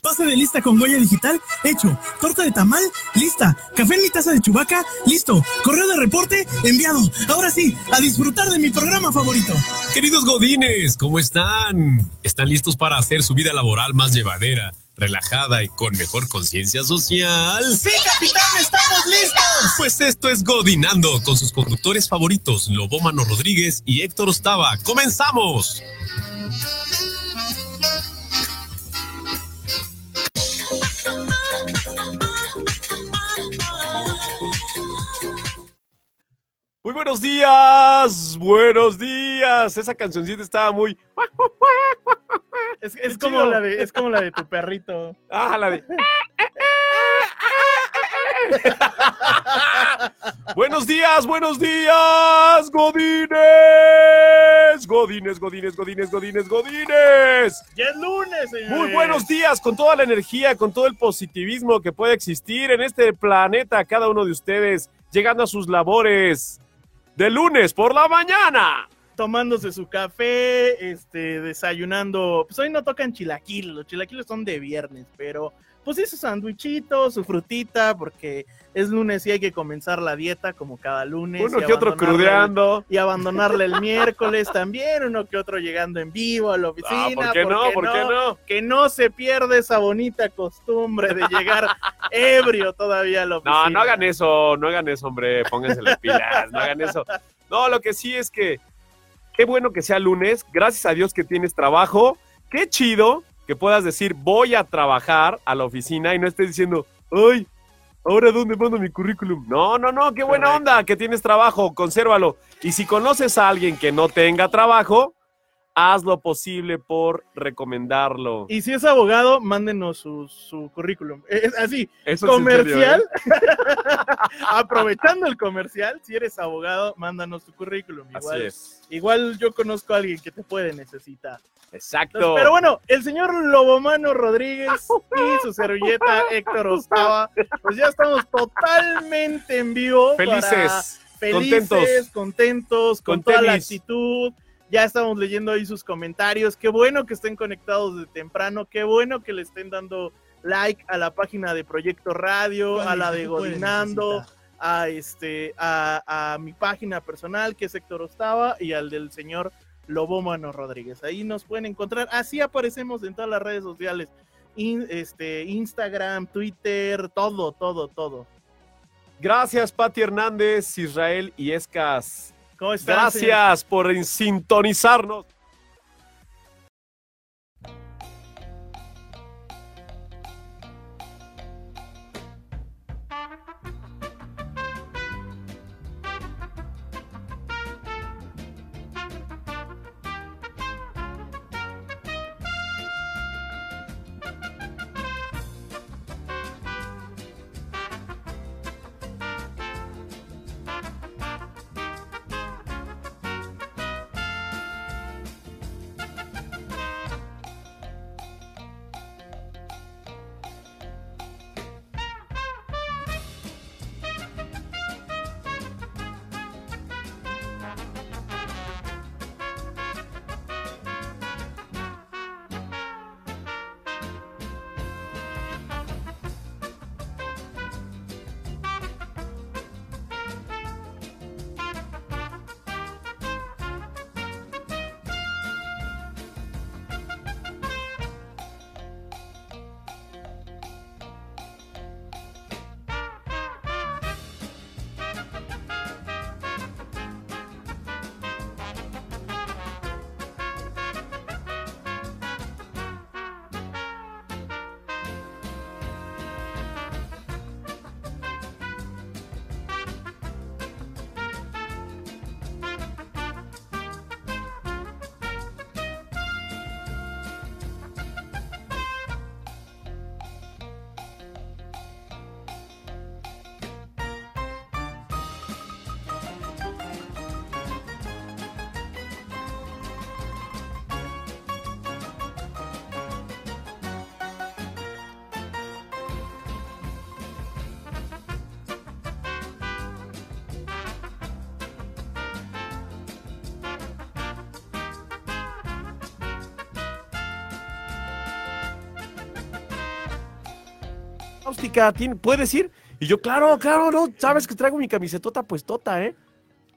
Pase de lista con huella digital, hecho. Torta de tamal, lista. Café en mi taza de chubaca, listo. Correo de reporte, enviado. Ahora sí, a disfrutar de mi programa favorito. Queridos godines, ¿cómo están? ¿Están listos para hacer su vida laboral más llevadera, relajada y con mejor conciencia social? ¡Sí, capitán! ¡Estamos listos! Pues esto es Godinando con sus conductores favoritos, Lobómano Rodríguez y Héctor Ostava. ¡Comenzamos! Muy buenos días, buenos días. Esa cancioncita estaba muy. Es, es como la de, es como la de tu perrito. Ah, la de. buenos días, buenos días, Godines. Godines, Godines, Godines, Godines, Godines. Ya es lunes, señores. Muy buenos días, con toda la energía, con todo el positivismo que puede existir en este planeta, cada uno de ustedes llegando a sus labores de lunes por la mañana. Tomándose su café, este, desayunando. Pues hoy no tocan chilaquiles, los chilaquiles son de viernes, pero pues sí, su sandwichito, su frutita, porque es lunes y hay que comenzar la dieta como cada lunes. Uno que otro el- crudeando. Y abandonarle el miércoles también, uno que otro llegando en vivo a la oficina. Ah, ¿Por qué no? ¿Por qué no? Que no se pierda esa bonita costumbre de llegar ebrio todavía a la oficina. No, no hagan eso, no hagan eso, hombre, pónganse las pilas, no hagan eso. No, lo que sí es que qué bueno que sea lunes, gracias a Dios que tienes trabajo, qué chido que puedas decir voy a trabajar a la oficina y no estés diciendo, ay, ahora dónde mando mi currículum. No, no, no, qué buena Correcto. onda que tienes trabajo, consérvalo. Y si conoces a alguien que no tenga trabajo, haz lo posible por recomendarlo. Y si es abogado, mándenos su, su currículum. Es así, Eso comercial. serio, ¿eh? Aprovechando el comercial, si eres abogado, mándanos tu currículum. Así Igual, es. igual yo conozco a alguien que te puede necesitar. Exacto. Pero bueno, el señor Lobomano Rodríguez y su servilleta Héctor Ostava, pues ya estamos totalmente en vivo. para- Felices. felices, contentos. contentos, con, Con toda la actitud. Ya estamos leyendo ahí sus comentarios. Qué bueno que estén conectados de temprano. Qué bueno que le estén dando like a la página de Proyecto Radio, a la de Godinando, a este, a, a mi página personal que es Héctor Ostava y al del señor Lobómano Rodríguez. Ahí nos pueden encontrar. Así aparecemos en todas las redes sociales. In- este, Instagram, Twitter, todo, todo, todo. Gracias, Pati Hernández, Israel y Escas. Gracias por sintonizarnos. Cáustica, ¿tien- ¿puedes ir? Y yo, claro, claro, no, sabes que traigo mi camisetota puestota, ¿eh?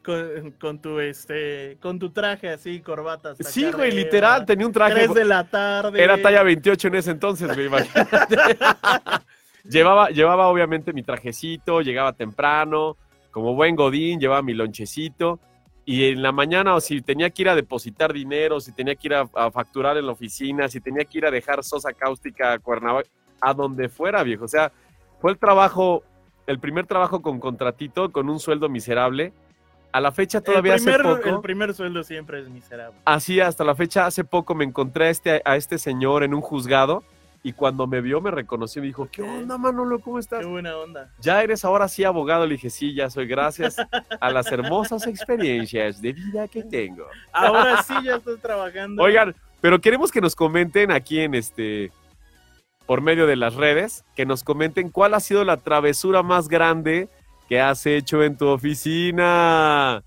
Con, con tu este, con tu traje así, corbata. hasta Sí, güey, arriba. literal, tenía un traje. Tres de la tarde. Era talla 28 en ese entonces, güey, imagínate. llevaba, llevaba obviamente mi trajecito, llegaba temprano, como buen godín, llevaba mi lonchecito. Y en la mañana, o si tenía que ir a depositar dinero, si tenía que ir a, a facturar en la oficina, si tenía que ir a dejar sosa cáustica a Cuernavaca, a donde fuera, viejo. O sea, fue el trabajo, el primer trabajo con contratito, con un sueldo miserable. A la fecha todavía el primer, hace poco. El primer sueldo siempre es miserable. Así hasta la fecha, hace poco me encontré a este, a este señor en un juzgado y cuando me vio me reconoció y me dijo, ¿qué onda, Manolo? ¿Cómo estás? Qué buena onda. ¿Ya eres ahora sí abogado? Le dije, sí, ya soy, gracias a las hermosas experiencias de vida que tengo. Ahora sí ya estás trabajando. Oigan, pero queremos que nos comenten aquí en este, por medio de las redes, que nos comenten cuál ha sido la travesura más grande que has hecho en tu oficina.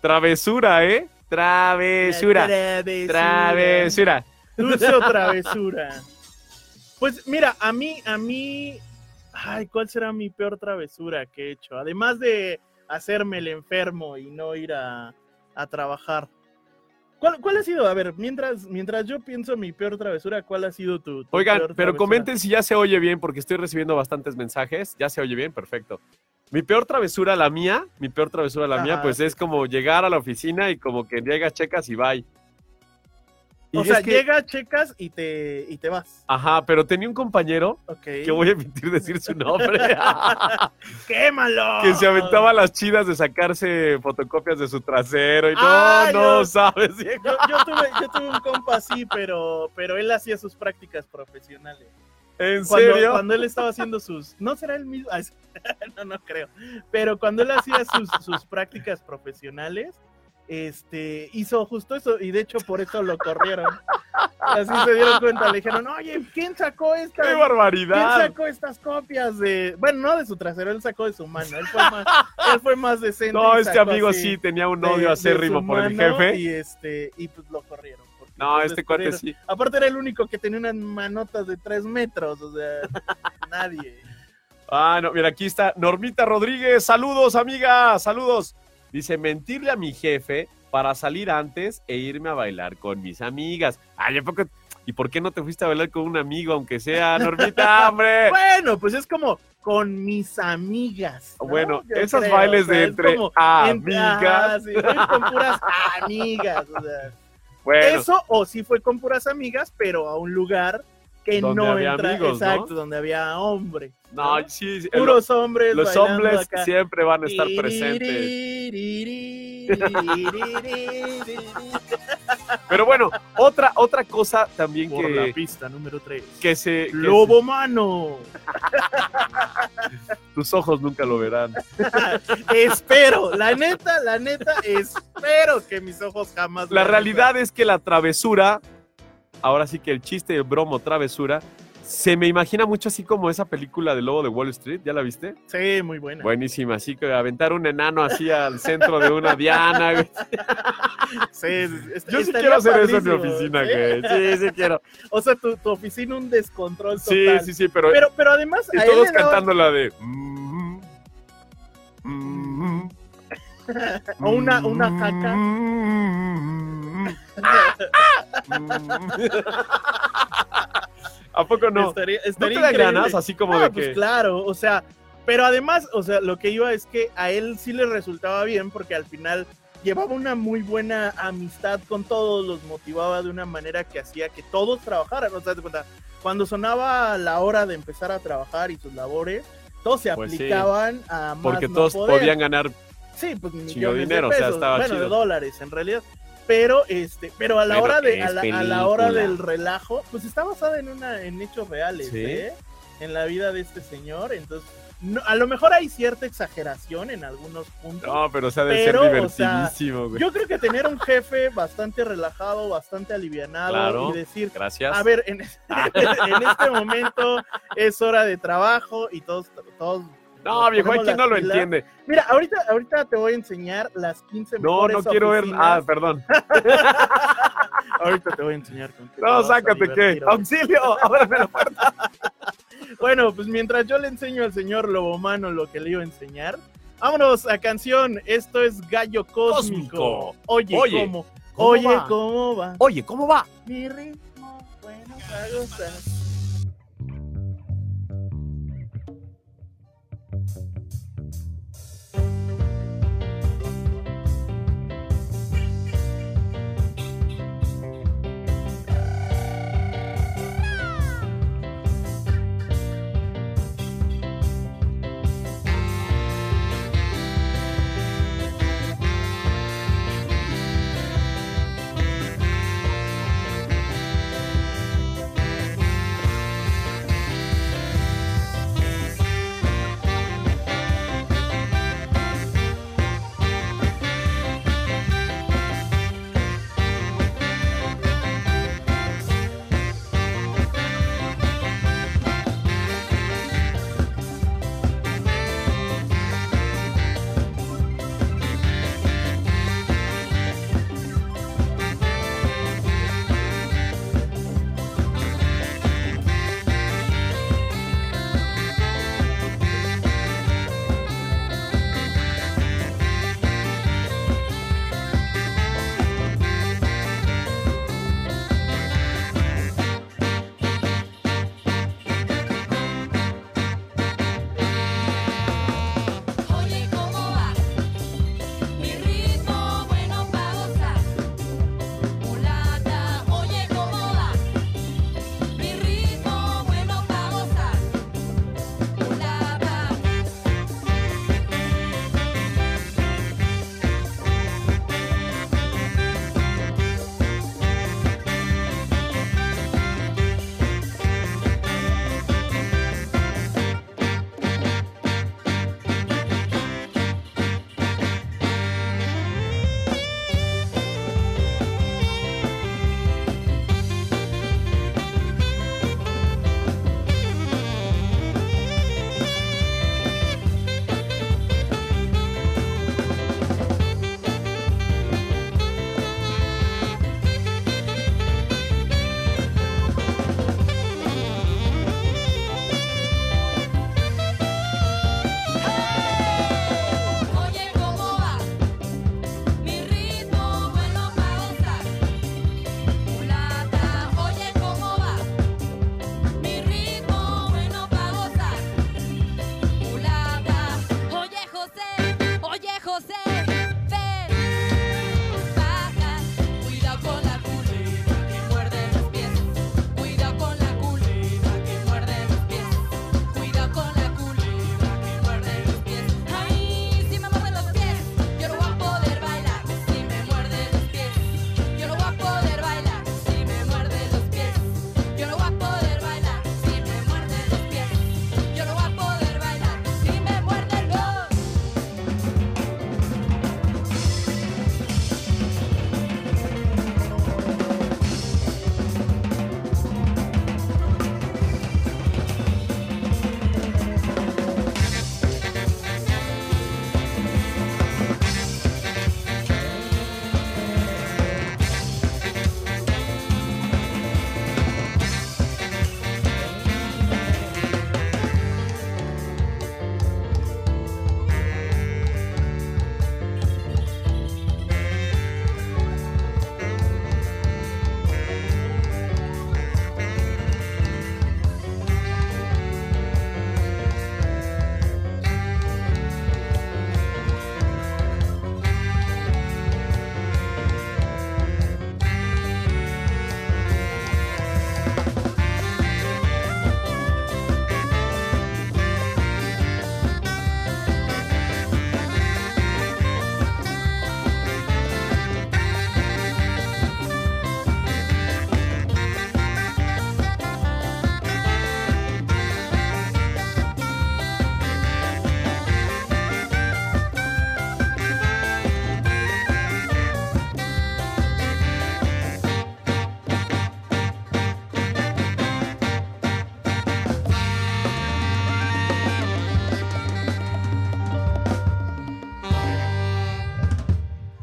Travesura, ¿eh? Travesura. Travesura. Travesura. Dulce o travesura. Pues mira, a mí, a mí, ay, ¿cuál será mi peor travesura que he hecho? Además de hacerme el enfermo y no ir a, a trabajar. ¿Cuál, ¿Cuál ha sido? A ver, mientras, mientras yo pienso mi peor travesura, ¿cuál ha sido tu, tu Oigan, peor pero travesura? comenten si ya se oye bien, porque estoy recibiendo bastantes mensajes. ¿Ya se oye bien? Perfecto. Mi peor travesura, la mía, mi peor travesura, la mía, Ajá, pues sí. es como llegar a la oficina y como que llegas, checas y bye. Y O sea, que- llega, checas y te, y te vas. Ajá, pero tenía un compañero, Ok. que voy a mentir decir su nombre, ¡Quémalo! que se aventaba las chidas de sacarse fotocopias de su trasero y no, Ah, no yo- sabes. Yo, yo tuve, yo tuve un compa así, pero, pero él hacía sus prácticas profesionales. ¿En Cuando, serio? cuando él estaba haciendo sus. No será el mismo. No, no creo. Pero cuando él hacía sus, sus prácticas profesionales, este, hizo justo eso. Y de hecho, por eso lo corrieron. Así se dieron cuenta. Le dijeron, oye, ¿quién sacó esta? ¡Qué ¿Quién barbaridad! sacó estas copias de.? Bueno, no de su trasero, él sacó de su mano. Él fue más, él fue más decente. No, este amigo sí tenía un de- odio de acérrimo su por el jefe. Y, este, y pues lo corrieron. No, pues, este cuate sí. Aparte era el único que tenía unas manotas de tres metros, o sea, nadie. Ah, no, mira, aquí está Normita Rodríguez. Saludos, amiga, saludos. Dice, mentirle a mi jefe para salir antes e irme a bailar con mis amigas. Ay, ¿a poco? ¿Y por qué no te fuiste a bailar con un amigo, aunque sea Normita, hombre? Bueno, pues es como con mis amigas. ¿no? Bueno, Yo esos creo, bailes o sea, de entre como entre- amigas. sí, fue con puras amigas. o sea. Bueno, Eso, o sí fue con puras amigas, pero a un lugar que Donde no había entra. amigos, ¿no? exacto, donde había hombres. no, sí, sí, Puros hombres. los hombres acá. siempre van a estar presentes. Pero bueno, otra, otra cosa también Por la que, pista número 3. que se... que Lobo mano. tus ojos nunca lo verán. espero, la neta, la neta, espero que mis ojos jamás. La realidad es que la travesura, ahora sí que el chiste de bromo travesura, se me imagina mucho así como esa película de Lobo de Wall Street, ¿ya la viste? Sí, muy buena. Buenísima, así que aventar un enano así al centro de una diana. güey. Sí, es- Yo sí quiero hacer eso en mi oficina, ¿sí? güey. Sí, sí quiero. O sea, tu, tu oficina un descontrol Sí, total. sí, sí, pero, Pero, pero además, y a todos cantando la de... mm, mm, O una, una jaca. ¿A poco no? Estaría, ¿No estaría te dan increíble. ganas así como Ah, de pues que... claro, o sea, pero además, o sea, lo que iba es que a él sí le resultaba bien porque al final llevaba una muy buena amistad con todos, los motivaba de una manera que hacía que todos trabajaran, o sea, te cuenta, cuando sonaba la hora de empezar a trabajar y sus labores, todos se Pues sí, aplicaban a más Porque no todos poder. podían ganar Sí, pues millones Chingo de dinero, o sea, pesos, estaba bueno, chido. de dólares en realidad. Pero este, pero a la Pero hora de a la, a la hora del relajo, pues está basada en una en hechos reales, Sí. ¿eh? En la vida de este señor, entonces no- a lo mejor hay cierta exageración en algunos puntos. No, pero o sea, debe Pero, ser o sea, divertidísimo, güey. Yo creo que tener un jefe bastante relajado, bastante alivianado Claro. y decir, Gracias. a ver, en, en este momento es hora de trabajo y todos todos no, viejo, hay quien no lo pilas. entiende. Mira, ahorita, ahorita te voy a enseñar las 15 No, mejores no quiero ver. Ah, perdón. Ahorita te voy a enseñar con qué No, sácate que. Auxilio, ábrame la puerta. Bueno, pues mientras yo le enseño al señor Lobomano lo que le iba a enseñar, vámonos a canción. Esto es Gallo Cósmico. Cósmico. Oye, Oye, ¿cómo? ¿cómo Oye, va? ¿cómo va? Oye, ¿cómo va? Mi ritmo, bueno, para gozar.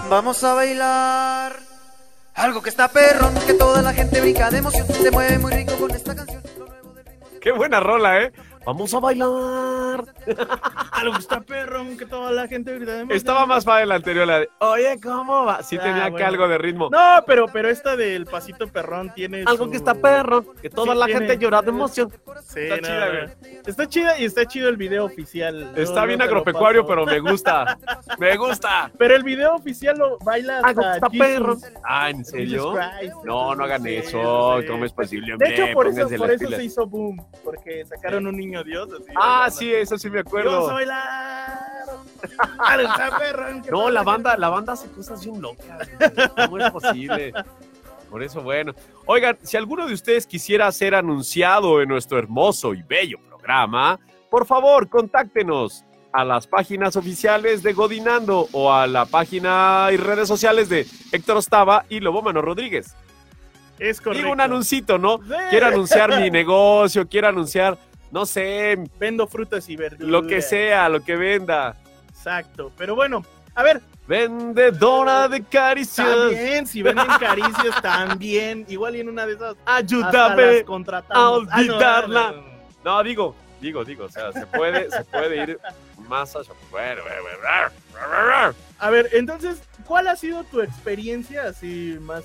Vamos a bailar algo que está perrón, que toda la gente brinca de emoción, se mueve muy rico con esta canción. Qué buena rola, ¿eh? Vamos a bailar. Algo que está que toda la gente grita. Estaba más fácil el anterior, la de, oye, ¿cómo va? Sí Ah, tenía que bueno. algo de ritmo. No, pero, pero esta del pasito perrón tiene. Algo su- que está perro, que toda Sí, la tiene- gente llora de emoción. Sí, Está no, chida, güey. Está chida y está chido el video oficial. Está bien agropecuario, pero me gusta. Me gusta. Pero el video oficial lo baila Algo que hasta está perro. Ah, ¿en serio? No, no hagan Sí, eso. sí. ¿Cómo es posible? De hecho, por eso, por eso se hizo boom, porque sacaron un niño Dios. Así, Ah, sí, eso sí me acuerdo. bailar. Que No, la banda, la banda hace cosas bien locas. ¿Cómo es posible? Por eso, bueno. Oigan, si alguno de ustedes quisiera ser anunciado en nuestro hermoso y bello programa, por favor, contáctenos a las páginas oficiales de Godinando o a la página y redes sociales de Héctor Ostava y Lobo Mano Rodríguez. Es correcto. Digo un anuncito, ¿no? Quiero anunciar mi negocio, quiero anunciar, no sé, Vendo frutas y verduras. lo que sea, lo que venda. Exacto. Pero bueno, a ver, Vendedora de caricias. también, si venden caricias, también. Igual y en una de esas. Ayúdame. a Ah, no, olvidarla. no, no, no. No, digo, digo, digo, o sea, se puede, se puede ir más allá. A ver, entonces, ¿cuál ha sido tu experiencia así más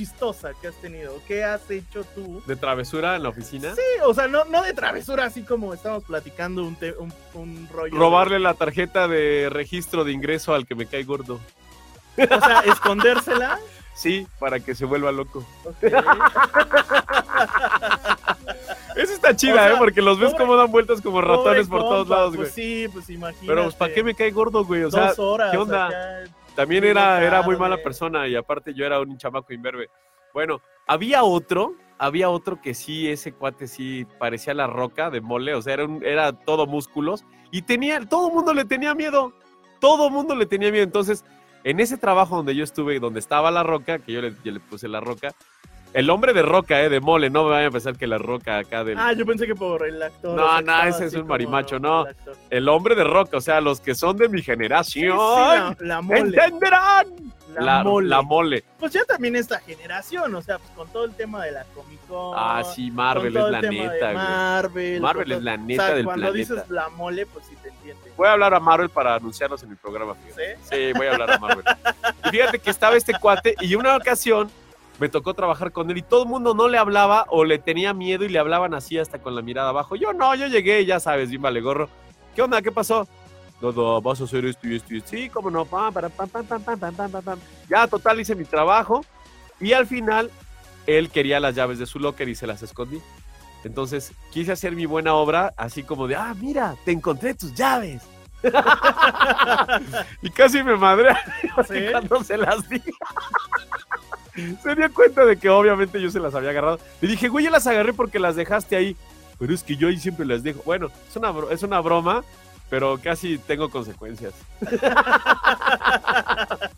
chistosa que has tenido? ¿Qué has hecho tú? ¿De travesura en la oficina? Sí, o sea, no, no de travesura, así como estamos platicando un, te- un, un rollo. de- Robarle la tarjeta de registro de ingreso al que me cae gordo. O sea, escondérsela. Sí, para que se vuelva loco. Ok. Eso está chida, O sea, ¿eh? Porque los ves pobre- como dan vueltas como ratones por todos lados, güey. Pues sí, pues imagínate. Pero, pues, ¿para qué me cae gordo, güey? O sea, horas. ¿qué onda? acá. También era, era muy mala persona y aparte yo era un chamaco imberbe. Bueno, había otro, había otro que sí, ese cuate sí parecía la roca de mole, o sea, era, un- era todo músculos y tenía, todo el mundo le tenía miedo, todo el mundo le tenía miedo. Entonces, en ese trabajo donde yo estuve, donde estaba la roca, que yo le, yo le puse la roca, el hombre de roca, eh, de mole, no me vayan a pensar que la roca acá del... Ah, yo pensé que por el actor. No, o no, ese es un marimacho, no. el hombre de roca, o sea, los que son de mi Sí, sí, generación. la, la mole. ¡Entenderán! La, La, mole. la mole. Pues ya también esta generación, o sea, pues con todo el tema de la Comic Con. Ah, sí, Marvel es la neta, güey. Marvel. Marvel es la o neta sea, del cuando planeta. dices la mole, pues sí te entiende. Voy a hablar a Marvel para anunciarlos en mi programa, fíjate. ¿Sí? Sí, voy a hablar a Marvel. Y fíjate que estaba este cuate y una ocasión me tocó trabajar con él y todo el mundo no le hablaba o le tenía miedo y le hablaban así hasta con la mirada abajo. Yo no, yo llegué, ya sabes, bien vale gorro. ¿Qué onda? ¿Qué pasó? No, no, vas a hacer esto y esto y esto. Sí, cómo no. Pam, pam, pam, pam, pam, pam, pam. Ya, total, hice mi trabajo. Y al final, él quería las llaves de su locker y se las escondí. Entonces, quise hacer mi buena obra así como de, ah, mira, te encontré tus llaves. y casi me madre cuando se las di. se dio cuenta de que obviamente yo se las había agarrado. Le dije, güey, yo las agarré porque las dejaste ahí. Pero es que yo ahí siempre las dejo. Bueno, es una, es una broma, pero casi tengo consecuencias.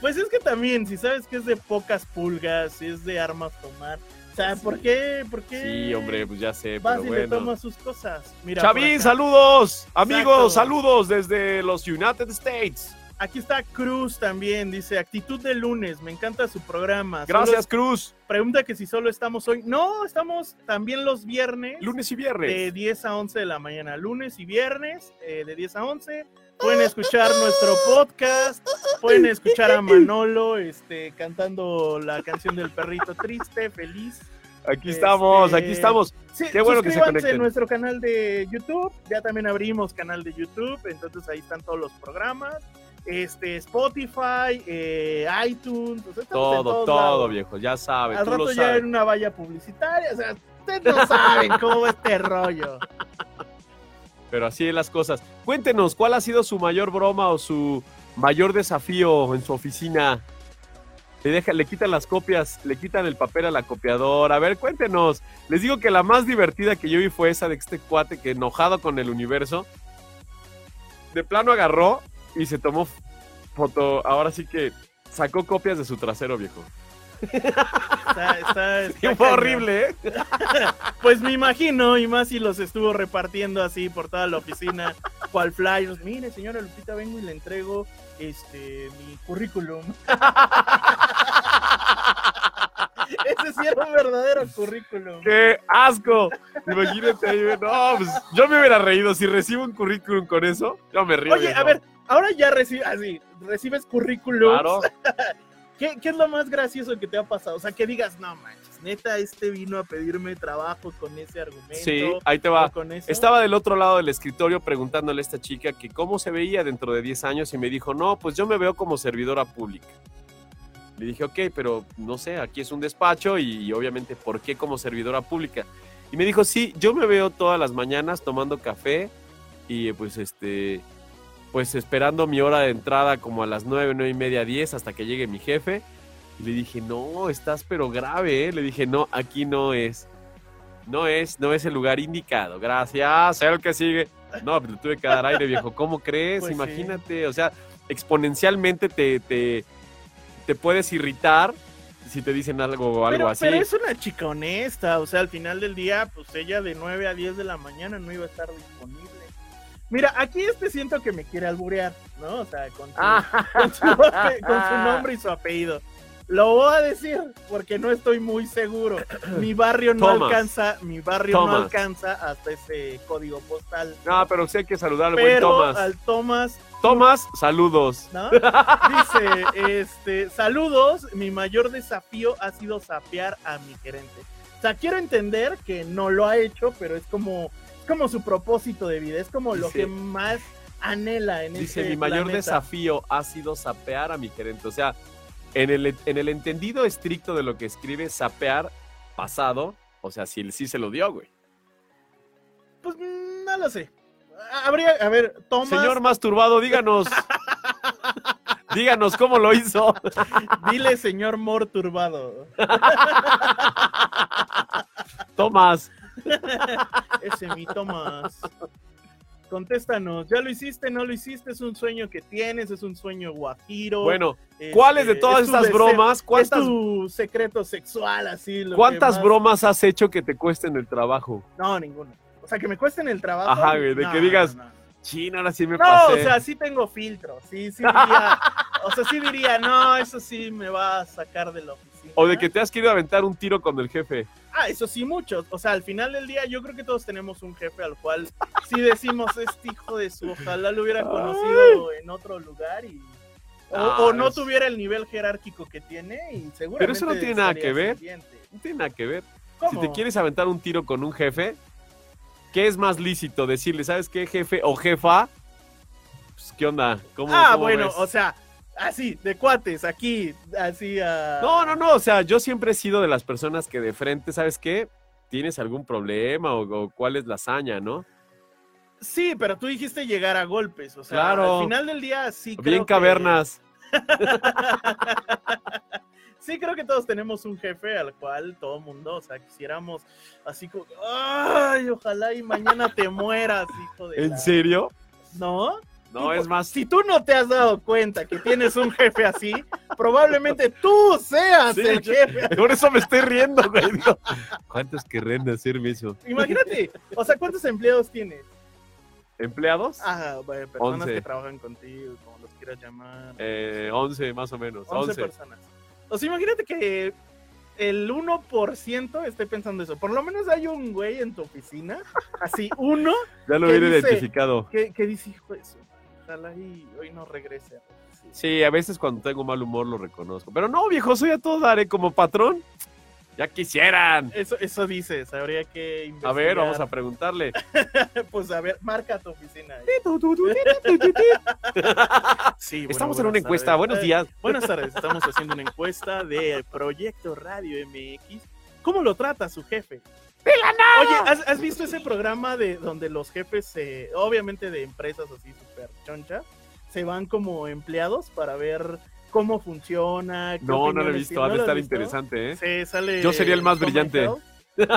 Pues es que también, si sabes que es de pocas pulgas, si es de armas tomar. O sea, ¿por qué? ¿Por qué? Sí, hombre, pues ya sé, Vas pero y le bueno. tomas sus cosas. Mira, Chavín, saludos. Amigos, Exacto. saludos desde los United States. Aquí está Cruz también, dice, actitud de lunes, me encanta su programa. Solo Gracias, Cruz. pregunta que si solo estamos hoy. No, estamos también los viernes. Lunes y De viernes. 10 a 11 de la mañana, lunes y viernes, eh, de 10 a 11. Pueden escuchar nuestro podcast, pueden escuchar a Manolo este, cantando la canción del perrito triste, feliz. Aquí estamos, este- aquí estamos. Sí, Qué bueno que se conecten. en nuestro canal de YouTube, ya también abrimos canal de YouTube, entonces ahí están todos los programas. Este, Spotify, eh, iTunes, Todo, todo, lados. viejo. Ya sabes, Al tú lo rato ya en una valla publicitaria, o sea, ustedes no saben cómo va este rollo. Pero así es las cosas. Cuéntenos, ¿cuál ha sido su mayor broma o su mayor desafío en su oficina? Le, deja, le quitan las copias, le quitan el papel a la copiadora. A ver, cuéntenos. Les digo que la más divertida que yo vi fue esa de este cuate que enojado con el universo, de plano agarró y se tomó foto. Ahora sí que sacó copias de su trasero, viejo. Está, está- fue horrible, ¿eh? Pues me imagino, y más si los estuvo repartiendo así por toda la oficina, cual flyers. Mire, señora Lupita, vengo y le entrego este mi currículum. Ese sí era un verdadero currículum. ¡Qué asco! Imagínate, ahí, no, pues yo me hubiera reído. Si recibo un currículum con eso, yo me río. Oye, a ver, ahora ya recibes, así, recibes currículum. Claro. ¿Qué, qué es lo más gracioso que te ha pasado? O sea, que digas, no manches, neta, este vino a pedirme trabajo con ese argumento. Sí, ahí te va. con eso. Estaba del otro lado del escritorio preguntándole a esta chica que cómo se veía dentro de 10 años y me dijo, no, pues yo me veo como servidora pública. Le dije, ok, pero no sé, aquí es un despacho y, obviamente, ¿por qué como servidora pública? Y me dijo, sí, yo me veo todas las mañanas tomando café y pues este, pues esperando mi hora de entrada como a las 9, 9 y media, 10 hasta que llegue mi jefe. Y le dije, no, estás pero grave, ¿eh? Le dije, no, aquí no es. No es, no es el lugar indicado. Gracias, el que sigue. No, pues le tuve que dar aire, viejo. ¿Cómo crees? Pues sí. Imagínate, o sea, exponencialmente te, te, te puedes irritar si te dicen algo o algo pero, así. pero es una chica honesta, o sea, al final del día, pues ella de 9 a 10 de la mañana no iba a estar disponible. Mira, aquí este siento que me quiere alburear, ¿no? O sea, con su, Ah. con su, ape- con su nombre y su apellido. Lo voy a decir porque no estoy muy seguro. Mi barrio no Thomas. alcanza, mi barrio no Thomas. alcanza hasta ese código postal. No, pero sí hay que saludar al buen Pero Tomás. al Tomás Tomás, saludos. ¿no? Dice, este, saludos, mi mayor desafío ha sido sapear a mi gerente. O sea, quiero entender que no lo ha hecho, pero es como, es como su propósito de vida, es como lo que más anhela en Dice, este mi mayor planeta". desafío ha sido sapear a mi gerente. O sea, en el, en el entendido estricto de lo que escribe sapear pasado, o sea, si él sí se lo dio, güey. Pues no lo sé. Habría, a ver, Tomás, Señor masturbado, díganos. díganos cómo lo hizo. dile señor Mor turbado. Tomás. Ese mi Tomás. Contéstanos, ¿ya lo hiciste? ¿No lo hiciste? ¿Es un sueño que tienes? ¿Es un sueño guajiro? Bueno, Este, ¿cuáles de todas es estas deseo- bromas, Es cuántas, tu secreto sexual, así. lo cuántas bromas has hecho que te cuesten el trabajo? No, ninguno. O sea, que me cuesten el trabajo. Ajá, güey, de no, que digas, No, no. China, ahora sí me No, pasé. o sea, sí tengo filtro. Sí, sí diría. o sea, sí diría, no, eso sí me va a sacar de la oficina. o de que te has querido aventar un tiro con el jefe. Ah, eso sí, muchos. O sea, al final del día, yo creo que todos tenemos un jefe al cual sí decimos, este hijo de su, ojalá lo hubiera conocido en otro lugar y. O, Ah, o no es- tuviera el nivel jerárquico que tiene y seguramente. Pero eso no tiene nada que ver. siguiente. No tiene nada que ver. ¿Cómo? Si te quieres aventar un tiro con un jefe, ¿qué es más lícito? Decirle, ¿sabes qué, jefe o jefa? Pues, ¿qué onda? ¿Cómo, Ah, cómo bueno, ves? o sea, así, de cuates, aquí, así a. No, no, no, o sea, yo siempre he sido de las personas que de frente, ¿sabes qué? ¿Tienes algún problema o, o cuál es la hazaña, no? Sí, pero tú dijiste llegar a golpes, o sea, Claro. al final del día sí creo Bien que- cavernas. sí creo que todos tenemos un jefe al cual todo mundo, o sea, quisiéramos así como, ay, ojalá y mañana te mueras, hijo de ¿En la-". serio? ¿No? No, es más. Si tú no te has dado cuenta que tienes un jefe así, probablemente tú seas Sí, el yo- jefe. Por eso me estoy riendo, güey. ¿Cuántos querrán hacerme eso? Imagínate, o sea, ¿cuántos empleados tienes? ¿Empleados? Ajá, bueno, personas Once. que trabajan contigo, como los quieras llamar. Eh, 11 más o menos. 11 11. personas. O sea, imagínate que el 1% esté pensando eso. Por lo menos hay un güey en tu oficina, así, uno, Ya lo ¿Qué hubiera identificado. que, que dice, hijo madre, ojalá y hoy no regrese. a la oficina". Sí, a veces cuando tengo mal humor lo reconozco. Pero no, viejo, soy a todo dar, ¿eh? Como patrón. Ya quisieran. Eso, eso dices, habría que investigar. A ver, vamos a preguntarle. Pues a ver, marca tu oficina. Sí, bueno, Estamos en una encuesta. tardes. Buenos Eh, días. Buenas tardes, estamos haciendo una encuesta de Proyecto Radio MX. ¿Cómo lo trata su jefe? Oye, ¿has, has visto ese programa de donde los jefes, se- obviamente de empresas así súper chonchas, se van como empleados para ver cómo funciona? qué No, no lo he visto. Ha ¿No de estar visto? interesante, ¿eh? Sale Yo sería el más brillante. Health.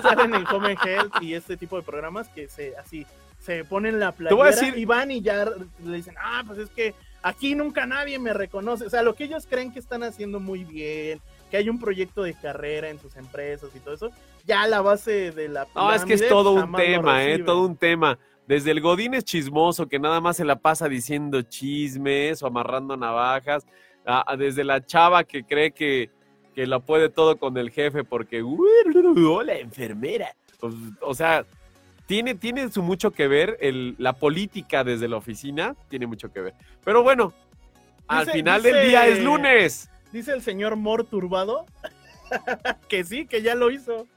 Salen en Home and Health y este tipo de programas que se así se ponen la playera voy a decir- y van y ya le dicen, ah, pues es que aquí nunca nadie me reconoce. O sea, lo que ellos creen que están haciendo muy bien, que hay un proyecto de carrera en sus empresas y todo eso, ya la base de la No, es que es todo un tema, ¿eh? Todo un tema. Desde el Godín es chismoso, que nada más se la pasa diciendo chismes o amarrando navajas, a- a desde la chava que cree que, que lo puede todo con el jefe porque, hola, enfermera. O, o sea, tiene, tiene su mucho que ver, el, la política desde la oficina tiene mucho que ver. Pero bueno, al Dice- final dice- del día es lunes. Dice el señor Mor Turbado que sí, que ya lo hizo.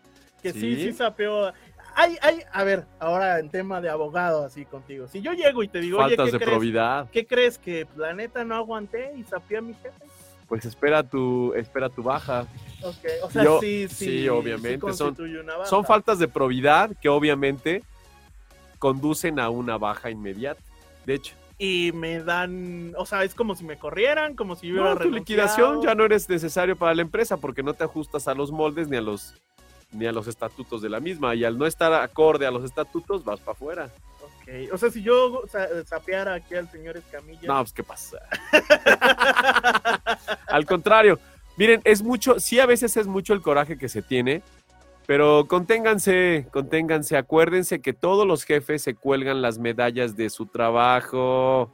Que sí, ¿Sí? sí, sapeó. Hay, hay, a ver, ahora en tema de abogado, así contigo. Si yo llego y te digo, oye, Faltas ¿qué de crees? probidad. ¿Qué crees? ¿Que la neta no aguanté y sapeé a mi jefe? Pues espera tu, espera tu baja. Ok, o sea, Yo- sí, sí. sí, obviamente, son-. Son faltas de probidad que obviamente conducen a una baja inmediata. De hecho, Y me dan, o sea, es como si me corrieran, como si yo hubiera no, tu renunciado. liquidación ya no eres necesario para la empresa porque no te ajustas a los moldes ni a los ni a los estatutos de la misma y al no estar acorde a los estatutos vas para afuera. Ok, O sea, si yo sa- sapeara aquí al señor Escamilla. No, pues qué pasa. al contrario, miren, es mucho, sí a veces es mucho el coraje que se tiene, pero conténganse, conténganse, acuérdense que todos los jefes se cuelgan las medallas de su trabajo.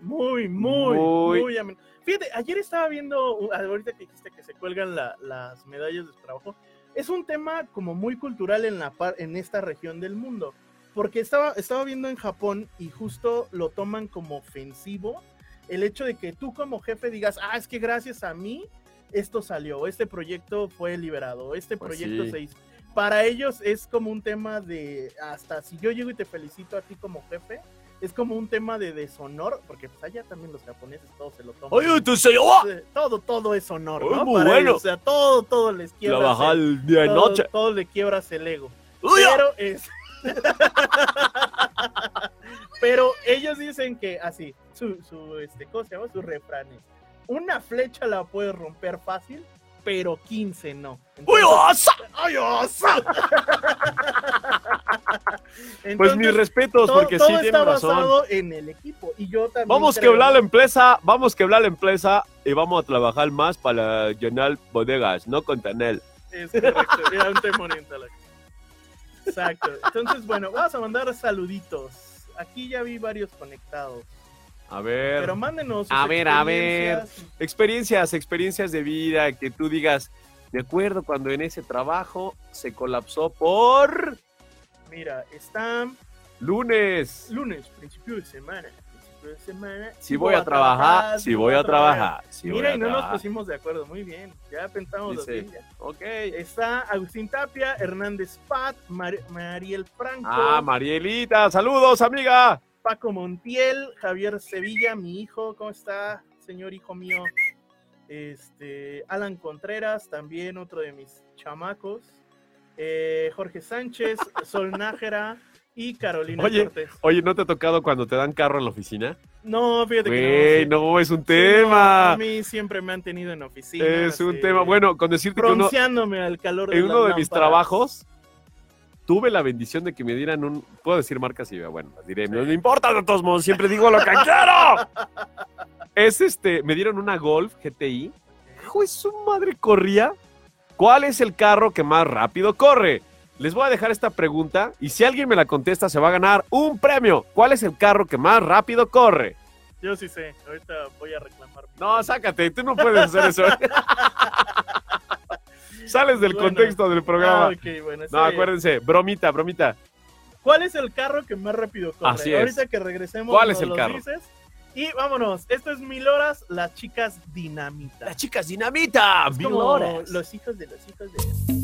Muy, muy, Muy. muy. Fíjate, ayer estaba viendo, ahorita que dijiste que se cuelgan la- las medallas de su trabajo, es un tema como muy cultural en, la par- en esta región del mundo, porque estaba, estaba viendo en Japón y justo lo toman como ofensivo el hecho de que tú como jefe digas, ah, es que gracias a mí esto salió, este proyecto fue liberado, este Pues proyecto sí. se hizo. Para ellos es como un tema de, hasta si yo llego y te felicito a ti como jefe, es como un tema de deshonor, porque pues allá también los japoneses todos se lo toman. tú se ¡oh! Sí, Todo, todo es honor, Oh, ¿no? muy Para bueno. ellos, o sea, todo, todo les quiebra. Trabajar el día y todo, noche. todo le quiebras el ego. ¡Uy! Pero es. Pero ellos dicen que así, su, su este, ¿cómo se llama? Su refrán es, una flecha la puedes romper fácil, pero 15 no. ¡Uy, Entonces- osa! ¡Ay, osa! Pues mis Entonces, respetos, todo, porque todo sí está razón. basado en el equipo. Y yo también. Vamos que creo- hablar la empresa, vamos que hablar la empresa y vamos a trabajar más para llenar bodegas, no con Tanel. Es correcto, ya un aquí. Exacto. Entonces, bueno, vamos a mandar saluditos. Aquí ya vi varios conectados. A ver, Pero mándenos. sus A ver, a ver. experiencias. experiencias, de vida, que tú digas, me acuerdo cuando en ese trabajo se colapsó por Mira, está lunes. lunes, principio de semana. Principio de semana. Si voy a trabajar, si voy a trabajar, si voy Mira, a y no nos trabajar. pusimos de acuerdo. Muy bien. Ya pensamos Dice, así. ya. Ok. Está Agustín Tapia, Hernández Pat, Mar- Mariel Franco. Ah, Marielita, saludos, amiga. Paco Montiel, Javier Sevilla, mi hijo, ¿cómo está, señor hijo mío? Este, Alan Contreras, también otro de mis chamacos. Eh, Jorge Sánchez, Sol Nájera y Carolina Oye, Cortés. Oye, ¿no te ha tocado cuando te dan carro en la oficina? No, fíjate que no. sí. no, es un Sí, no, tema. a mí siempre me han tenido en oficina. es un tema. Bueno, con decirte que uno, Pronunciándome al calor de en uno de mis trabajos tuve la bendición de que me dieran un. Puedo decir marcas y bueno, las diré. No me importa, de todos modos, siempre digo lo que quiero. Es este, me dieron una Golf GTI. Hijo de su madre, corría. ¿Cuál es el carro que más rápido corre? Les voy a dejar esta pregunta y si alguien me la contesta se va a ganar un premio. ¿Cuál es el carro que más rápido corre? Yo sí sé, ahorita voy a reclamar. No, sácate, tú no puedes hacer eso. Sales del Bueno. contexto del Ah, programa. bueno, está No, acuérdense, bromita, bromita. ¿Cuál es el carro que más rápido corre? Así es. Ahorita que regresemos. ¿Cuál es el carro? dices. Y vámonos. Esto es Mil Horas, las chicas dinamita. Las chicas dinamita, Es mil horas. Los hijos de los hijos de.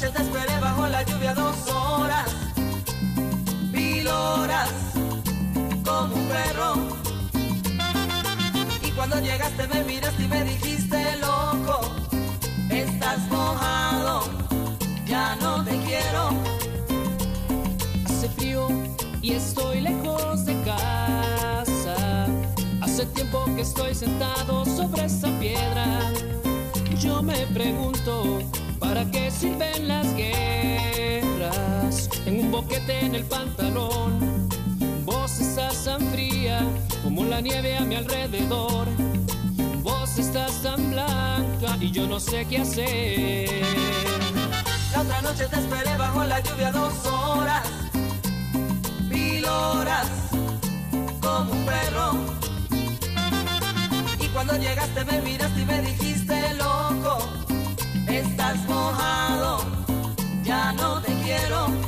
La otra noche te esperé bajo la lluvia dos horas, mil horas, como un perro. Y cuando llegaste me miraste y me dijiste, loco, estás mojado, ya no te quiero. Hace frío y estoy lejos de casa. Hace tiempo que estoy sentado sobre esa piedra. Yo me pregunto, ¿para qué sirven las guerras? Tengo un boquete en el pantalón. Vos estás tan fría como la nieve a mi alrededor. Vos estás tan blanca y yo no sé qué hacer. La otra noche te esperé bajo la lluvia dos horas, mil horas, como un perro. Y cuando llegaste me miraste y me dijiste, quiero.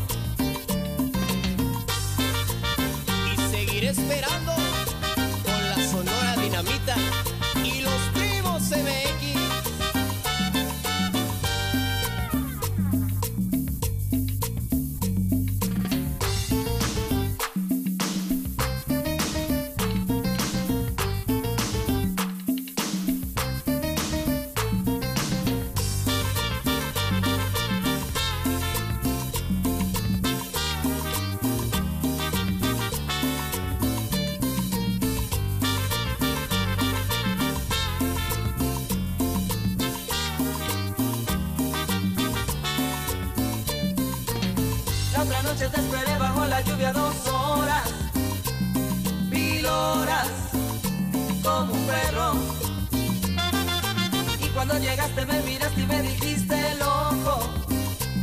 Otra noche te esperé bajo la lluvia dos horas, mil horas, como un perro. Y cuando llegaste me miraste y me dijiste, loco,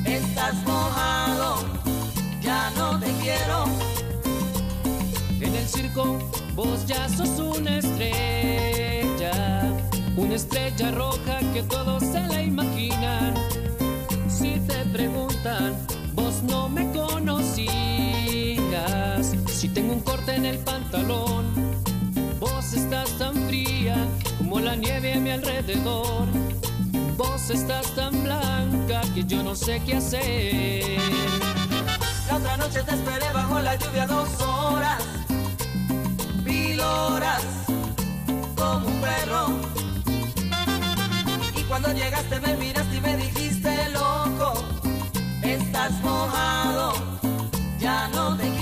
estás mojado, ya no te quiero. En el circo vos ya sos una estrella, una estrella roja que todos se la imaginan. Si te preguntan, no me conocías. Si tengo un corte en el pantalón, vos estás tan fría como la nieve a mi alrededor. Vos estás tan blanca que yo no sé qué hacer. La otra noche te esperé bajo la lluvia dos horas, mil horas, como un perro. Y cuando llegaste me miraste y me dijiste, loco, estás mojado, ya no te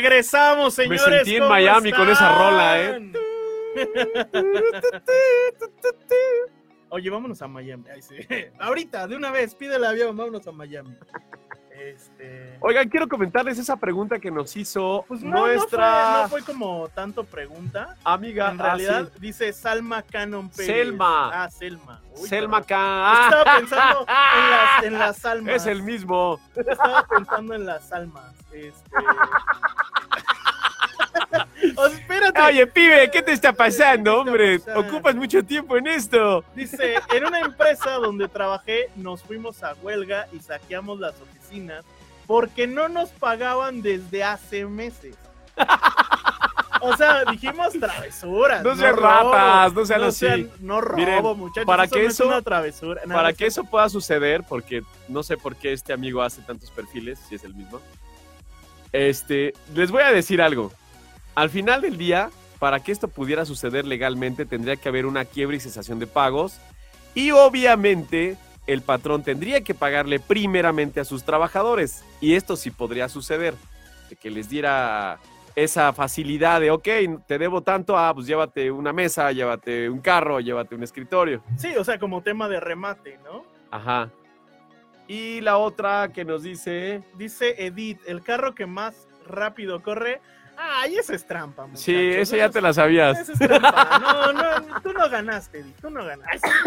regresamos, señores. sentí en ¿cómo Miami con esa rola, ¿eh? Oye, vámonos a Miami. Ay, sí. Ahorita, de una vez, pide el avión, vámonos a Miami. Este. Oigan, quiero comentarles esa pregunta que nos hizo Pues no, nuestra no, fue, no fue como tanto pregunta. amiga. En ah, realidad sí. dice Salma Cannon Pérez. Selma. Ah, Selma. Uy, Selma. K. Estaba pensando en las, en las almas. Es el mismo. Estaba pensando en las almas. Este. O sea, espérate. Oye, pibe, ¿qué te está pasando, ¿Qué te hombre? pasando? Ocupas mucho tiempo en esto. Dice, en una empresa donde trabajé nos fuimos a huelga y saqueamos las oficinas porque no nos pagaban desde hace meses. O sea, dijimos travesuras. No sean robo, ratas, no sean así. no robo, Miren, muchachos. para eso que no es eso- una travesura. No, Para no que es- eso pueda suceder, porque no sé por qué este amigo hace tantos perfiles, si es el mismo. Este, les voy a decir algo. Al final del día, para que esto pudiera suceder legalmente, tendría que haber una quiebra y cesación de pagos. Y obviamente, el patrón tendría que pagarle primeramente a sus trabajadores. Y esto sí podría suceder. De que les diera esa facilidad de, ok, te debo tanto, ah, pues llévate una mesa, llévate un carro, llévate un escritorio. Sí, o sea, como tema de remate, ¿no? Ajá. Y la otra que nos dice. Dice Edith, el carro que más rápido corre. Ay, esa es trampa, muchachos. Sí, esa ya te la sabías. Esa es trampa. No, no, tú no ganaste, tú no ganaste.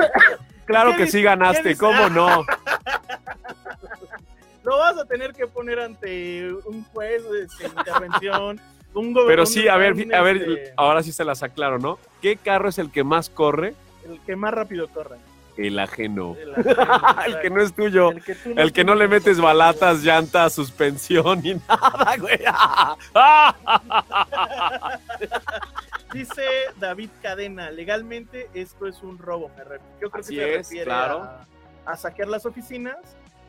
Claro ¿Qué que sí ganaste? ¿cómo no? Lo vas a tener que poner ante un juez de intervención, un. Pero sí, a ver, a ver, ahora sí se las aclaro, ¿no? ¿Qué carro es el que más corre? El que más rápido corra. El ajeno. El, El que no es tuyo. El que, tú El que no le metes balatas, llantas, suspensión ni nada, güey. Dice David Cadena, legalmente esto es un robo, me Yo creo Así que se es, refiere claro. a, a saquear las oficinas.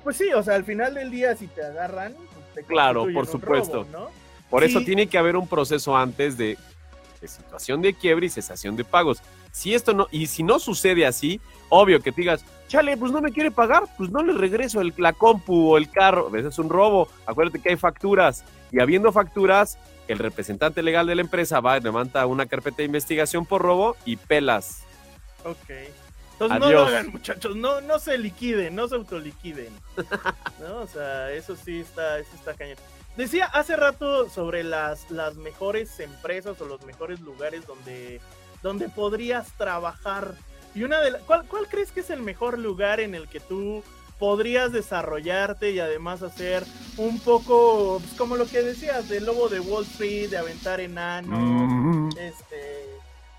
Pues sí, o sea, al final del día, si te agarran, pues, te Claro, por supuesto. robo, ¿no? Por eso tiene que haber un proceso antes de, de situación de quiebre y cesación de pagos. Si esto no, y si no sucede así, obvio que te digas, chale, pues no me quiere pagar, pues no le regreso el, la compu o el carro. Ese es un robo. Acuérdate que hay facturas. Y habiendo facturas, el representante legal de la empresa va, levanta una carpeta de investigación por robo y pelas. Ok. Entonces no lo Adiós. hagan, muchachos, no, no se liquiden, no se autoliquiden. ¿No? O sea, eso sí está, eso está cañón. Decía hace rato sobre las, las mejores empresas o los mejores lugares donde, donde podrías trabajar. Y una de la- ¿cuál, ¿Cuál crees que es el mejor lugar en el que tú podrías desarrollarte y además hacer un poco, pues, como lo que decías, del lobo de Wall Street, de aventar enanos, Mm. este,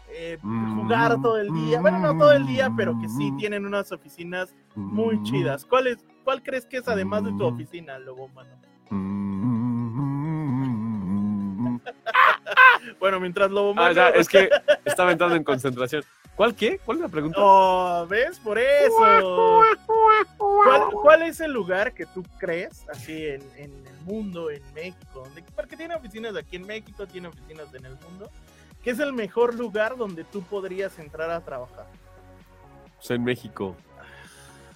eh, jugar todo el día. Bueno, no todo el día, pero que sí tienen unas oficinas muy chidas. ¿Cuál, es, ¿Cuál crees que es además de tu oficina, Lobo Mano? Bueno, mientras Lobo Mano... Ah, ya, es que estaba entrando en concentración. ¿Cuál qué? ¿Cuál es la pregunta? Oh, ¿ves? Por eso. ¿Cuál, cuál es el lugar que tú crees, así en, en el mundo, en México? Donde, porque tiene oficinas aquí en México, tiene oficinas en el mundo. que es el mejor lugar donde tú podrías entrar a trabajar? Pues en México.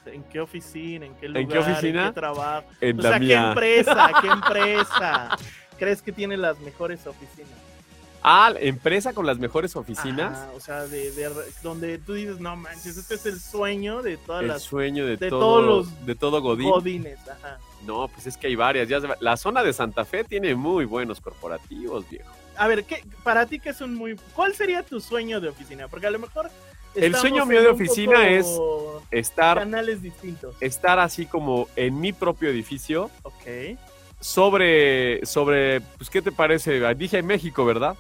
¿En qué oficina? ¿En qué lugar? ¿En qué oficina? ¿En qué trabajo? En o la sea, mía. ¿qué empresa? ¿Qué empresa? ¿Crees que tiene las mejores oficinas? Ah, empresa con las mejores oficinas. Ajá, o sea, de, de- donde tú dices, no manches, este es el sueño de todas el las sueño de, de todo, todos los de todo Godín. godines. Ajá. No, pues es que hay varias. Ya La zona de Santa Fe tiene muy buenos corporativos, viejo. A ver, ¿qué, para ti que es un muy... ¿Cuál sería tu sueño de oficina? Porque a lo mejor... El sueño mío de oficina es Estar, Canales distintos. estar así como en mi propio edificio, Ok. Sobre, sobre, pues, ¿qué te parece? Dije en México, ¿verdad?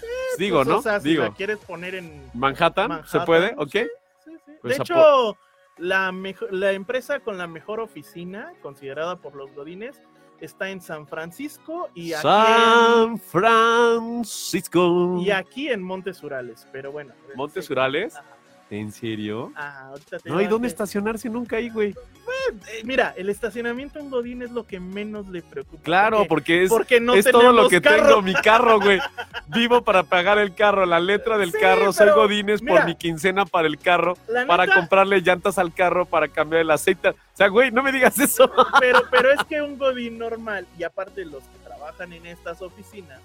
Pues digo, Pues, ¿no? O sea, si digo, la quieres poner en... Manhattan, ¿se puede? ¿Ok? Sí, sí. Pues de hecho, la, la empresa con la mejor oficina, considerada por los godines, está en San Francisco y aquí, San Francisco. en, y aquí en Montes Urales. Pero bueno. ¿Montes sí. Urales? Ajá. ¿En serio? Ahorita te No hay dónde estacionarse nunca ahí, güey. Eh, mira, el estacionamiento en Godín es lo que menos le preocupa. Claro, porque, porque es, porque no es tenemos todo lo que carro. tengo, mi carro, güey. Vivo para pagar el carro, la letra del Sí, carro, soy Godines mira, por mi quincena para el carro, para neta, comprarle llantas al carro, para cambiar el aceite. O sea, güey, no me digas eso. pero, pero es que un Godín normal, y aparte los que trabajan en estas oficinas,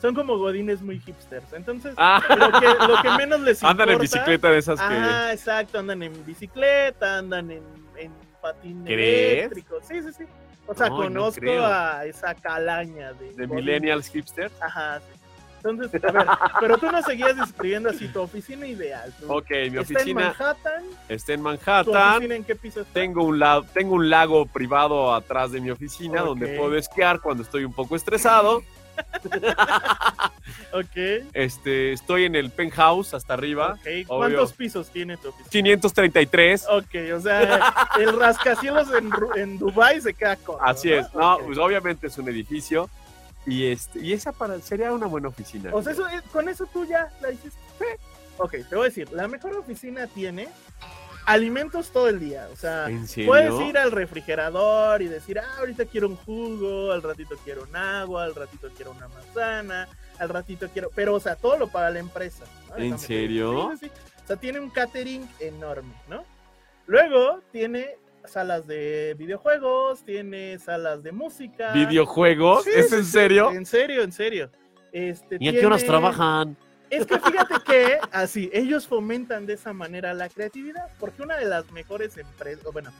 son como Godines muy hipsters. Entonces, Ah, lo, que, lo que menos les importa... andan en bicicleta de esas que... Ah, exacto, andan en bicicleta, andan en, en patín ¿Crees? eléctrico. Sí, sí, sí. O sea, No, no conozco a esa calaña de, De millennials hipster. Ajá, sí. Entonces, a ver, pero tú nos seguías describiendo así tu oficina ideal. tu- Ok, mi está en oficina Manhattan. está en ¿Tu Manhattan. oficina en qué piso está? Tengo un, la- tengo un lago privado atrás de mi oficina donde puedo esquiar cuando estoy un poco estresado. Ok. Este, estoy en el penthouse hasta arriba. ¿Cuántos pisos tiene tu oficina? 533. Ok, o sea, el rascacielos en, en Dubai se queda con. Así es. No, pues obviamente es un edificio. Y este, y esa para, sería una buena oficina. O sea, eso, es- con eso tú ya la hiciste. Ok, te voy a decir, la mejor oficina tiene alimentos todo el día. O sea, puedes ir al refrigerador y decir, ah, ahorita quiero un jugo, al ratito quiero un agua, al ratito quiero una manzana, al ratito quiero. Pero, o sea, todo lo paga la empresa. ¿no? ¿En Déjame serio? Sí, sí, sí. O sea, tiene un catering enorme, ¿no? Luego tiene salas de videojuegos, tiene salas de música. ¿Videojuegos? Sí, ¿Es en serio? En serio, en serio. Este, ¿Y a qué horas trabajan? Es que fíjate que así, ellos fomentan de esa manera la creatividad, porque una de las mejores empresas, bueno,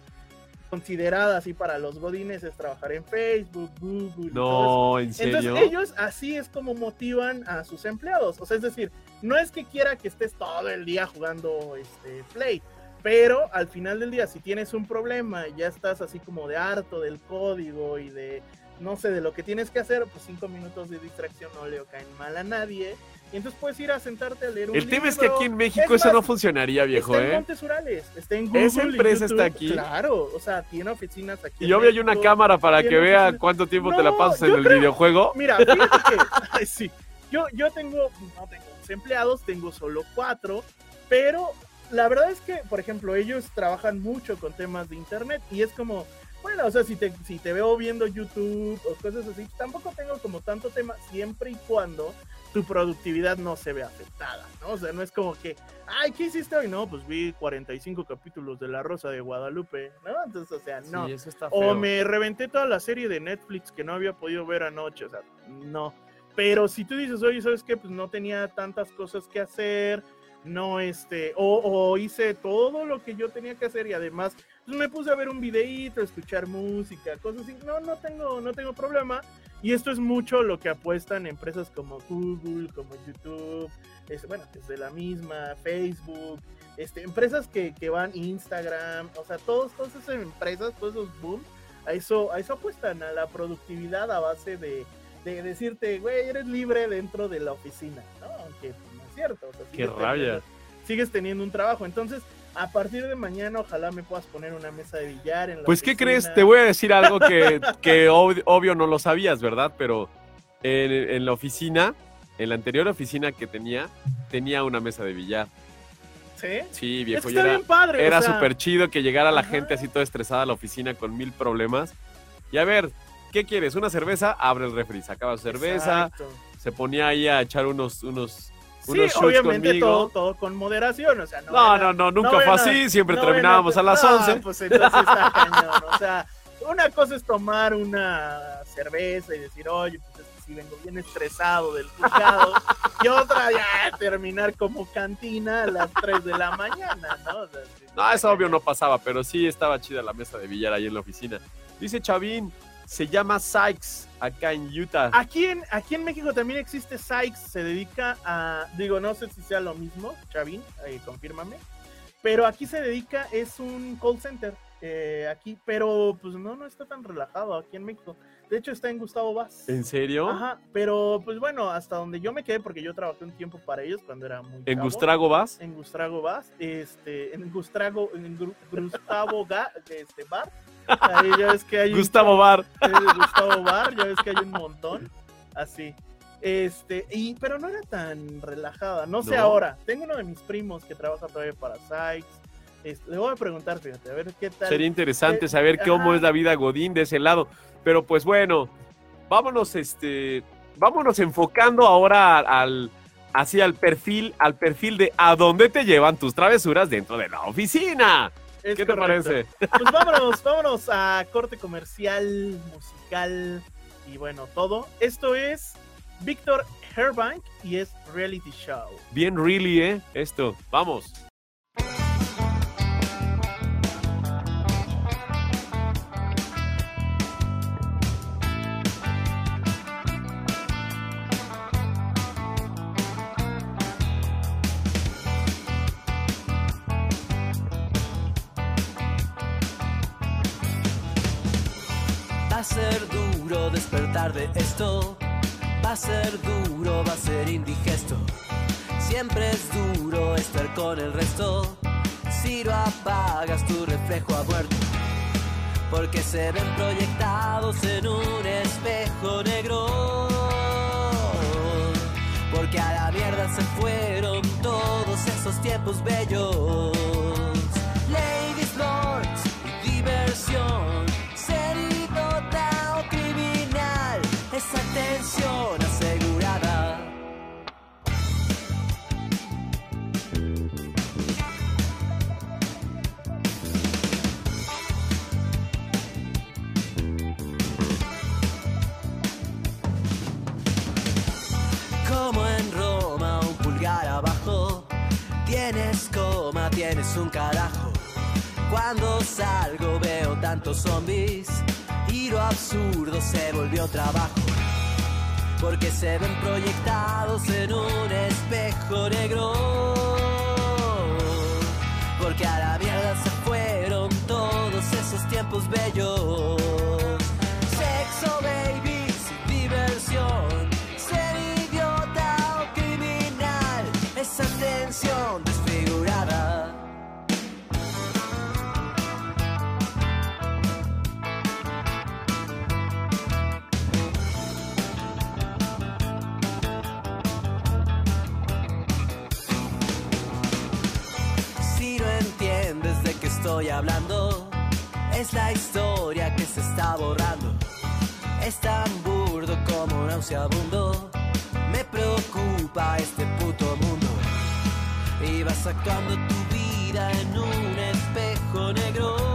considerada así para los godines es trabajar en Facebook, Google. No, ¿en serio? Entonces ellos así es como motivan a sus empleados. O sea, es decir, no es que quiera que estés todo el día jugando este Play, pero al final del día, si tienes un problema y ya estás así como de harto del código y de no sé, de lo que tienes que hacer, pues cinco minutos de distracción no le caen mal a nadie. Y entonces puedes ir a sentarte a leer un El tema es que libro. aquí en México Es eso no más, funcionaría, viejo, está en ¿eh? Montes Urales, está en Google Esa empresa está aquí. Claro, o sea, tiene oficinas aquí. Y obvio hay una cámara para que vea oficinas- cuánto tiempo te la No, pasas en el creo- videojuego. Mira, fíjate que. Ay, sí. yo, yo tengo, no tengo 11 empleados, tengo solo cuatro, pero la verdad es que, por ejemplo, ellos trabajan mucho con temas de internet y es como, bueno, o sea, si te, si te veo viendo YouTube o cosas así, tampoco tengo como tanto tema siempre y cuando tu productividad no se ve afectada, ¿no? O sea, no es como que, ay, ¿qué hiciste hoy? No, pues vi 45 capítulos de La Rosa de Guadalupe, ¿no? Entonces, o sea, no. Sí, eso está O me reventé toda la serie de Netflix que no había podido ver anoche, o sea, no. Pero si tú dices, oye, ¿sabes qué? Pues no tenía tantas cosas que hacer, no, este, o, o hice todo lo que yo tenía que hacer y además pues me puse a ver un videíto, escuchar música, cosas así. No, no tengo, no tengo problema. Y esto es mucho lo que apuestan empresas como Google, como YouTube, es, bueno, desde la misma, Facebook, este, empresas que, que van Instagram, o sea, todos, todas esas empresas, todos esos boom, a eso, a eso apuestan, a la productividad a base de, de decirte, güey, eres libre dentro de la oficina, ¿no? Aunque no es cierto. o sea, Qué rabia. teniendo- Sigues teniendo un trabajo, entonces a partir de mañana ojalá me puedas poner una mesa de billar en la Pues, ¿qué crees? Te voy a decir algo que, que ob- obvio no lo sabías, ¿verdad? Pero en, en la oficina, en la anterior oficina que tenía, tenía una mesa de billar. ¿Sí? Sí, Es viejo, que y está era, bien padre. o era sea, súper chido que llegara la Ajá. gente así toda estresada a la oficina con mil problemas. Y a ver, ¿qué quieres? ¿Una cerveza? Abre el refri, sacaba su cerveza, Exacto. se ponía ahí a echar unos, unos, Sí, obviamente todo, todo con moderación, o sea, no. No, no, no, nunca no fue así, siempre no terminábamos a las no, 11. Pues entonces está cañón, o sea, una cosa es tomar una cerveza y decir, oye, pues es que sí vengo bien estresado del juzgado, y otra ya terminar como cantina a las 3 de la mañana, ¿no? O sea, sí, No, eso obvio no pasaba, pero sí estaba chida la mesa de billar ahí en la oficina. Dice Chavín, se llama Sykes acá en Utah. Aquí en, aquí en México también existe Sykes, se dedica a, digo, no sé si sea lo mismo, Chavín, eh, confírmame, pero aquí se dedica, es un call center, eh, aquí, pero pues no, no está tan relajado aquí en México. De hecho está en Gustavo Vaz. ¿En serio? Ajá, pero pues bueno, hasta donde yo me quedé, porque yo trabajé un tiempo para ellos cuando era muy ¿En Gustrago vas? En Gustrago Vaz, este, en Gustrago, en Gustavo Ga, este, Bar. Ahí ya ves que hay un Gustavo Bar. eh, Gustavo Bar, ya ves que hay un montón, así. Este, y, pero no era tan relajada, no sé ¿No? ahora. Tengo uno de mis primos que trabaja todavía para Sykes. Este, le voy a preguntar, fíjate, a ver qué tal. Sería interesante Eh, saber cómo es la vida Godín de ese lado. Pero pues bueno, vámonos, este, vámonos enfocando ahora al, así al perfil, al perfil de a dónde te llevan tus travesuras dentro de la oficina. Es ¿Qué te correcto. parece? Pues vámonos, vámonos a corte comercial, musical y bueno, todo. Esto es Víctor Herbank y es Reality Show. Bien really, ¿eh? Esto, vamos. De esto. Va a ser duro, va a ser indigesto. Siempre es duro estar con el resto. Si lo apagas, tu reflejo ha. Porque se ven proyectados en un espejo negro. Porque a la mierda se fueron todos esos tiempos bellos. Esa tensión asegurada. Como en Roma, un pulgar abajo. Tienes coma, tienes un carajo. Cuando salgo veo tantos zombies y lo absurdo se volvió trabajo. Porque se ven proyectados en un espejo negro. Porque a la mierda se fueron todos esos tiempos bellos. Estoy hablando es la historia que se está borrando. Es tan burdo como nauseabundo. Me preocupa este puto mundo. Y vas actuando tu vida en un espejo negro.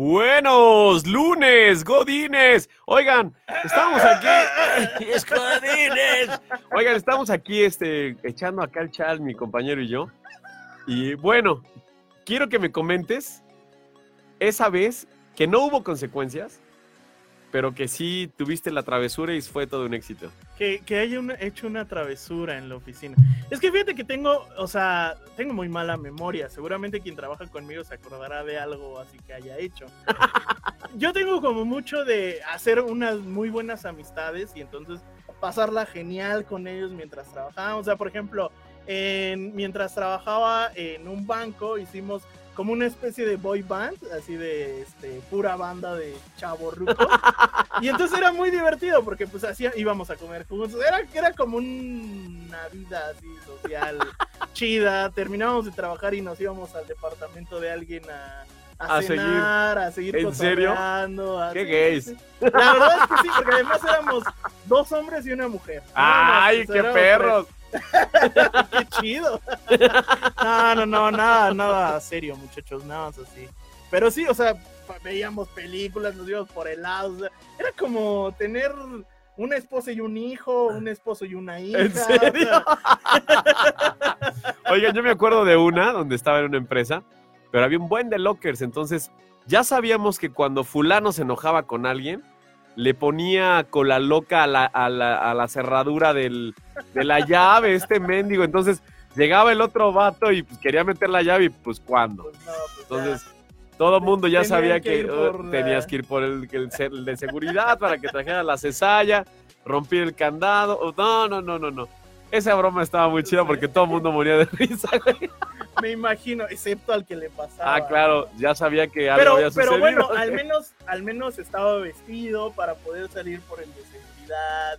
Buenos lunes, Godines. Oigan, estamos aquí. Es Godines. Oigan, estamos aquí este, echando acá el chal, mi compañero y yo. Y bueno, quiero que me comentes esa vez que no hubo consecuencias, pero que sí tuviste la travesura y fue todo un éxito. Que, que haya una- hecho una travesura en la oficina. Es que fíjate que tengo, o sea, tengo muy mala memoria. Seguramente quien trabaja conmigo se acordará de algo así que haya hecho. Yo tengo como mucho de hacer unas muy buenas amistades y entonces pasarla genial con ellos mientras trabajábamos. O sea, por ejemplo, en- mientras trabajaba en un banco hicimos como una especie de boy band, así de este, pura banda de chavo y entonces era muy divertido porque pues hacía, íbamos a comer juntos. Era, era como un- una vida así social chida. Terminábamos de trabajar y nos íbamos al departamento de alguien a, a A cenar, a seguir ¿En serio? a- ¡Qué gays! La verdad es que sí, porque además éramos dos hombres y una mujer. ¡Ay, qué perros! qué chido. No, no, no, nada, nada serio, muchachos, nada más así. Pero sí, o sea, veíamos películas, nos íbamos por helados. o sea, era como tener una esposa y un hijo, un esposo y una hija. ¿En o sea, serio? Oigan, yo me acuerdo de una donde estaba en una empresa, pero había un buen de lockers, entonces ya sabíamos que cuando fulano se enojaba con alguien, le ponía cola loca a la, a la- a la cerradura del- de la llave, este mendigo, entonces llegaba el otro vato y pues, quería meter la llave y pues cuándo. pues no, pues ya. Entonces todo el mundo ya sabía que uh, tenías que ir por el, el el de seguridad para que trajera la cesalla, rompir el candado. Oh, No, no, no, no, no. Esa broma estaba muy chida porque todo el mundo moría de risa, güey. Me imagino, excepto al que le pasaba. Ah, claro, ya sabía que algo Pero, había pero sucedido. bueno, al menos, al menos estaba vestido para poder salir por el de seguridad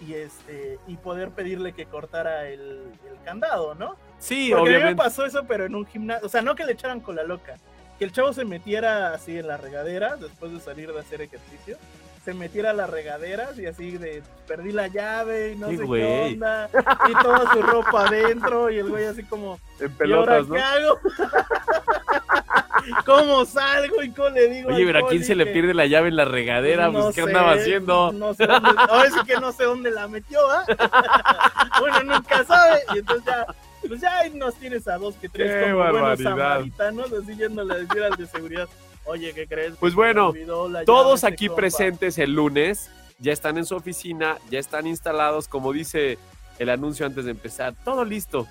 y, y, este y poder pedirle que cortara el, el candado, ¿no? Sí, Porque a mí me obviamente. pasó eso, pero en un gimnasio. O sea, no que le echaran con la loca. Que el chavo se metiera así en la regadera después de salir de hacer ejercicio. Se metiera a las regaderas y así de perdí la llave y no Qué sé güey. qué onda. Y toda su ropa adentro. Y el güey así como, En ¿y ahora pelotas, ¿no? qué hago? ¿Cómo salgo y cómo le digo? Oye, pero ¿a quién se le pierde la llave en la regadera? no Pues, ¿qué sé, andaba haciendo? No sé dónde, ahora sí que no sé dónde la metió, ¿ah? bueno, nunca sabe. Y entonces ya, pues ya ahí nos tienes a dos que tres Qué como buenos barbaridad. samaritanos, así yéndole a decir al de seguridad, oye, ¿qué crees? Pues bueno, Todos aquí este compa". presentes el lunes ya están en su oficina, ya están instalados, como dice el anuncio antes de empezar, todo listo.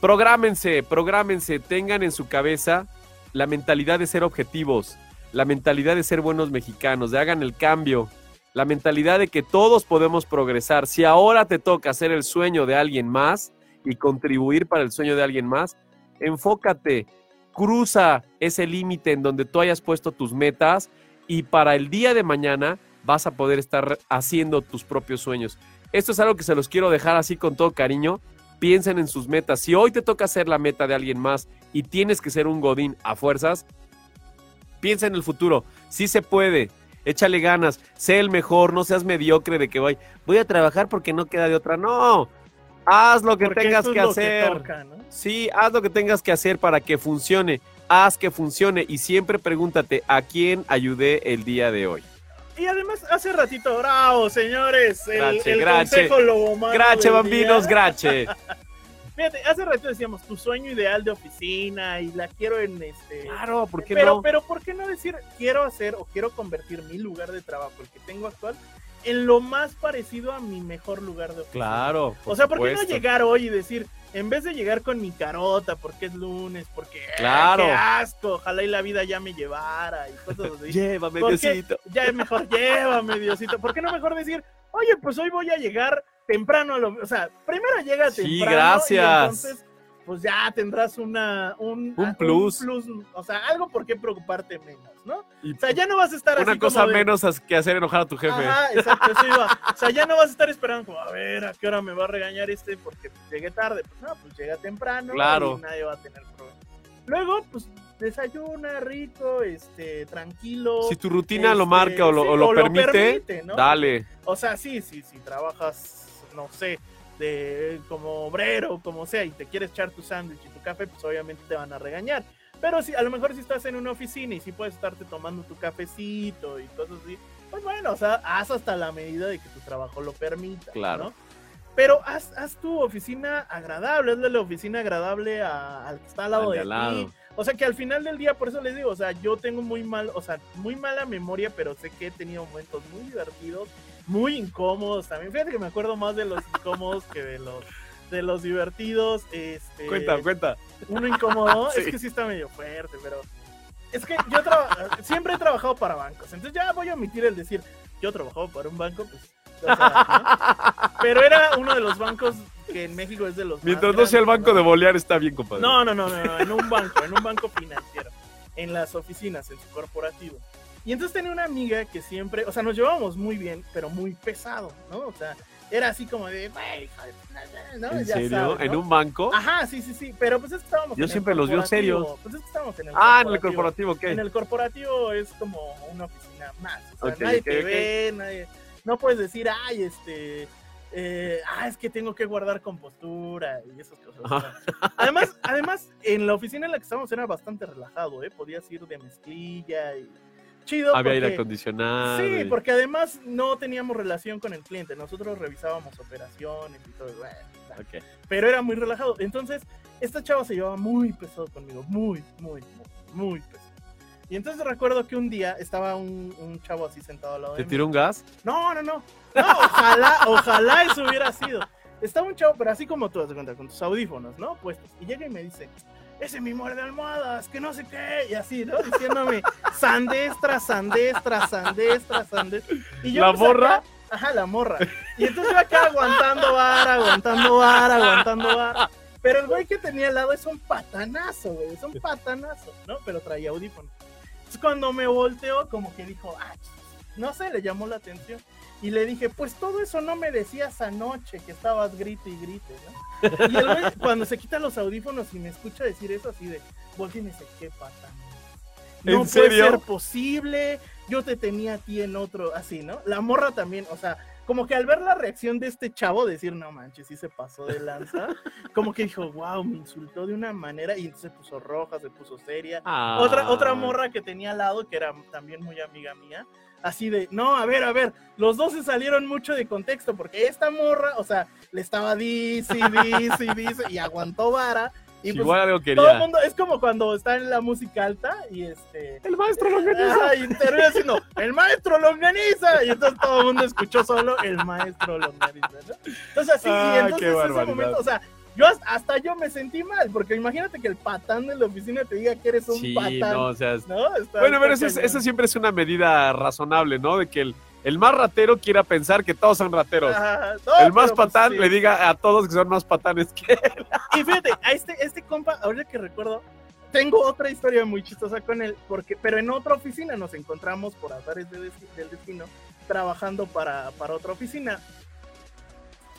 Prográmense, prográmense, tengan en su cabeza la mentalidad de ser objetivos, la mentalidad de ser buenos mexicanos, de hagan el cambio, la mentalidad de que todos podemos progresar. Si ahora te toca hacer el sueño de alguien más y contribuir para el sueño de alguien más, enfócate, cruza ese límite en donde tú hayas puesto tus metas y para el día de mañana vas a poder estar haciendo tus propios sueños. Esto es algo que se los quiero dejar así con todo cariño. Piensen en sus metas. Si hoy te toca hacer la meta de alguien más y tienes que ser un godín a fuerzas, piensa en el futuro. Sí se puede. Échale ganas. Sé el mejor. No seas mediocre de que voy, voy a trabajar porque no queda de otra. No. Haz lo que Porque tengas que hacer. toca, ¿no? Sí, haz lo que tengas que hacer para que funcione. Haz que funcione y siempre pregúntate a quién ayudé el día de hoy. Y además, hace ratito, bravo, señores. El, Grache, el grache. consejo lobomano Grache, bambinos, día. grache. Fíjate, hace ratito decíamos tu sueño ideal de oficina y la quiero en este. Claro, ¿por qué pero, no? pero, ¿por qué no decir quiero hacer o quiero convertir mi lugar de trabajo, el que tengo actual, en lo más parecido a mi mejor lugar de oficina? Claro. O sea, ¿por qué no llegar hoy y decir, en vez de llegar con mi carota, porque es lunes, porque eh, Claro. qué asco, ojalá y la vida ya me llevara y cosas así. Llévame. Diosito. ya es mejor llévame, Diosito. ¿Por qué no mejor decir, oye, pues hoy voy a llegar temprano a lo, o sea, primero llega Sí, temprano gracias. y entonces pues ya tendrás una un, Un plus. plus, o sea, algo por qué preocuparte menos, ¿no? Y O sea, ya no vas a estar una así cosa como de- menos que hacer enojar a tu jefe. Ajá, exacto, eso iba. O sea, ya no vas a estar esperando como, a ver, ¿a qué hora me va a regañar este porque llegué tarde? Pues no, pues llega temprano Claro. y nadie va a tener problema. Luego, pues desayuna rico, este, tranquilo. Si tu rutina lo este, marca o lo, sí, o lo o permite, permite, ¿no? dale. O sea, sí, sí, si trabajas, no sé, de como obrero, como sea, y te quieres echar tu sándwich y tu café, pues obviamente te van a regañar. Pero si a lo mejor si estás en una oficina y si puedes estarte tomando tu cafecito y cosas así, pues bueno, o sea, haz hasta la medida de que tu trabajo lo permita. Claro. ¿no? Pero haz, haz tu oficina agradable, hazle la oficina agradable a- al que está al lado Al de lado. ti. O sea que al final del día, por eso les digo, o sea, yo tengo muy mal, o sea, muy mala memoria, pero sé que he tenido momentos muy divertidos, muy incómodos también. Fíjate que me acuerdo más de los incómodos que de los de los divertidos. Este, Cuenta, cuenta. Uno incómodo, Sí. es que sí está medio fuerte, pero es que yo siempre he trabajado para bancos, entonces ya voy a omitir el decir, yo he trabajado para un banco, pues. Pero era uno de los bancos que en México es de los Mientras no sea el banco ¿no? de bolear, está bien, compadre. No, no, no, no, no, en un banco, en un banco financiero, en las oficinas, en su corporativo. Y entonces tenía una amiga que siempre, o sea, nos llevábamos muy bien, pero muy pesado, ¿no? O sea, era así como de, "Güey, ¿no? ¿En Ya serio? sabes, ¿En un banco? Ajá, sí, sí, sí, pero pues es que estábamos Yo en el siempre los veo serios. Pues es que estábamos en el ah, en el corporativo, ¿qué? En el corporativo es como una oficina más, o sea, nadie te ve, nadie, no puedes decir, ay, este, eh, ah, es que tengo que guardar compostura y esas cosas. Además, además, en la oficina en la que estábamos era bastante relajado, ¿eh? Podías ir de mezclilla y chido. Había aire porque- acondicionado. Sí, y- porque además no teníamos relación con el cliente, nosotros revisábamos operaciones y todo, bueno, tal. Ok. pero era muy relajado. Entonces, esta chava se llevaba muy pesado conmigo, muy, muy, muy, muy pesado. Y entonces recuerdo que un día estaba un, un chavo así sentado al lado ¿Te de mí. tiró un gas? No, no, no. No, ojalá, ojalá eso hubiera sido. Estaba un chavo, pero así como tú, con tus audífonos, ¿no? Puestos. Y llega y me dice, ese mi muerde almohadas, que no sé qué. Y así, ¿no? Diciéndome, sandés tras sandés tras sandés tras sandés. Y ¿La pues, acá- morra? Ajá, la morra. Y entonces yo acá aguantando vara, aguantando vara, aguantando vara. Pero el güey que tenía al lado es un patanazo, güey. Es un patanazo, ¿no? Pero traía audífonos. Entonces cuando me volteó, como que dijo, ah, no sé, le llamó la atención. Y le dije, pues todo eso no me decías anoche, que estabas grite y grite, ¿no? Y el güey, cuando se quita los audífonos y me escucha decir eso así de, voltea y me dice, qué. ¿En No puede ser posible, yo te tenía a ti en otro, así, ¿no? La morra también, o sea, como que al ver la reacción de este chavo, decir, no manches, sí se pasó de lanza, como que dijo, wow, me insultó de una manera, y entonces se puso roja, se puso seria. Ah. Otra, otra morra que tenía al lado, que era también muy amiga mía, así de, no, a ver, a ver, los dos se salieron mucho de contexto, porque esta morra, o sea, le estaba dice, dice, dice, y aguantó vara. Y pues, Igual algo todo el mundo, es como cuando está en la música alta y este. El maestro lo organiza. Ajá, y termina diciendo, el maestro lo organiza. Y entonces todo el mundo escuchó solo el maestro lo organiza. ¿no? Entonces así, Ah, y entonces ese momento, o sea, yo hasta, yo me sentí mal, porque imagínate que el patán de la oficina te diga que eres un Sí, patán. no, o Bueno, pero eso, es- eso siempre es una medida razonable, ¿no? De que el, el más ratero quiera pensar que todos son rateros. Ajá, no, el más pues, patán sí. le diga a todos que son más patanes que él. Y fíjate, a este, este compa, ahorita que recuerdo, tengo otra historia muy chistosa con él, porque, pero en otra oficina nos encontramos por azares de del destino, trabajando para, para otra oficina.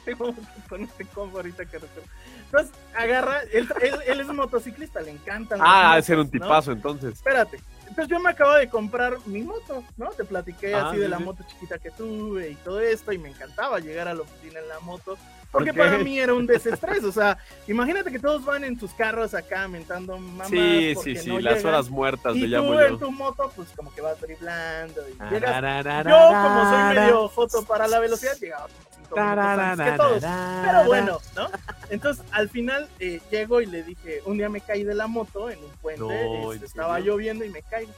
con este combo ahorita que recuerdo. Entonces, agarra, él, él, él es motociclista, le encantan. Ah, motos, ser un ¿no? tipazo entonces. Espérate. Entonces yo me acabo de comprar mi moto, ¿no? Te platiqué Ah, así de la sí. moto chiquita que tuve y todo esto, y me encantaba llegar a la oficina en la moto, porque para mí era un desestrés, o sea, imagínate que todos van en sus carros acá mentando mamás Sí, porque sí, sí, no las llegan, horas muertas y le tú llamo en yo. tu moto, pues como que vas driblando y llegas yo, como soy medio foto para la velocidad, llegaba como minutos antes que todos. Pero bueno, ¿no? Entonces, al final eh, llego y le dije, un día me caí de la moto en un puente, No, este, ¿en estaba lloviendo y me caigo.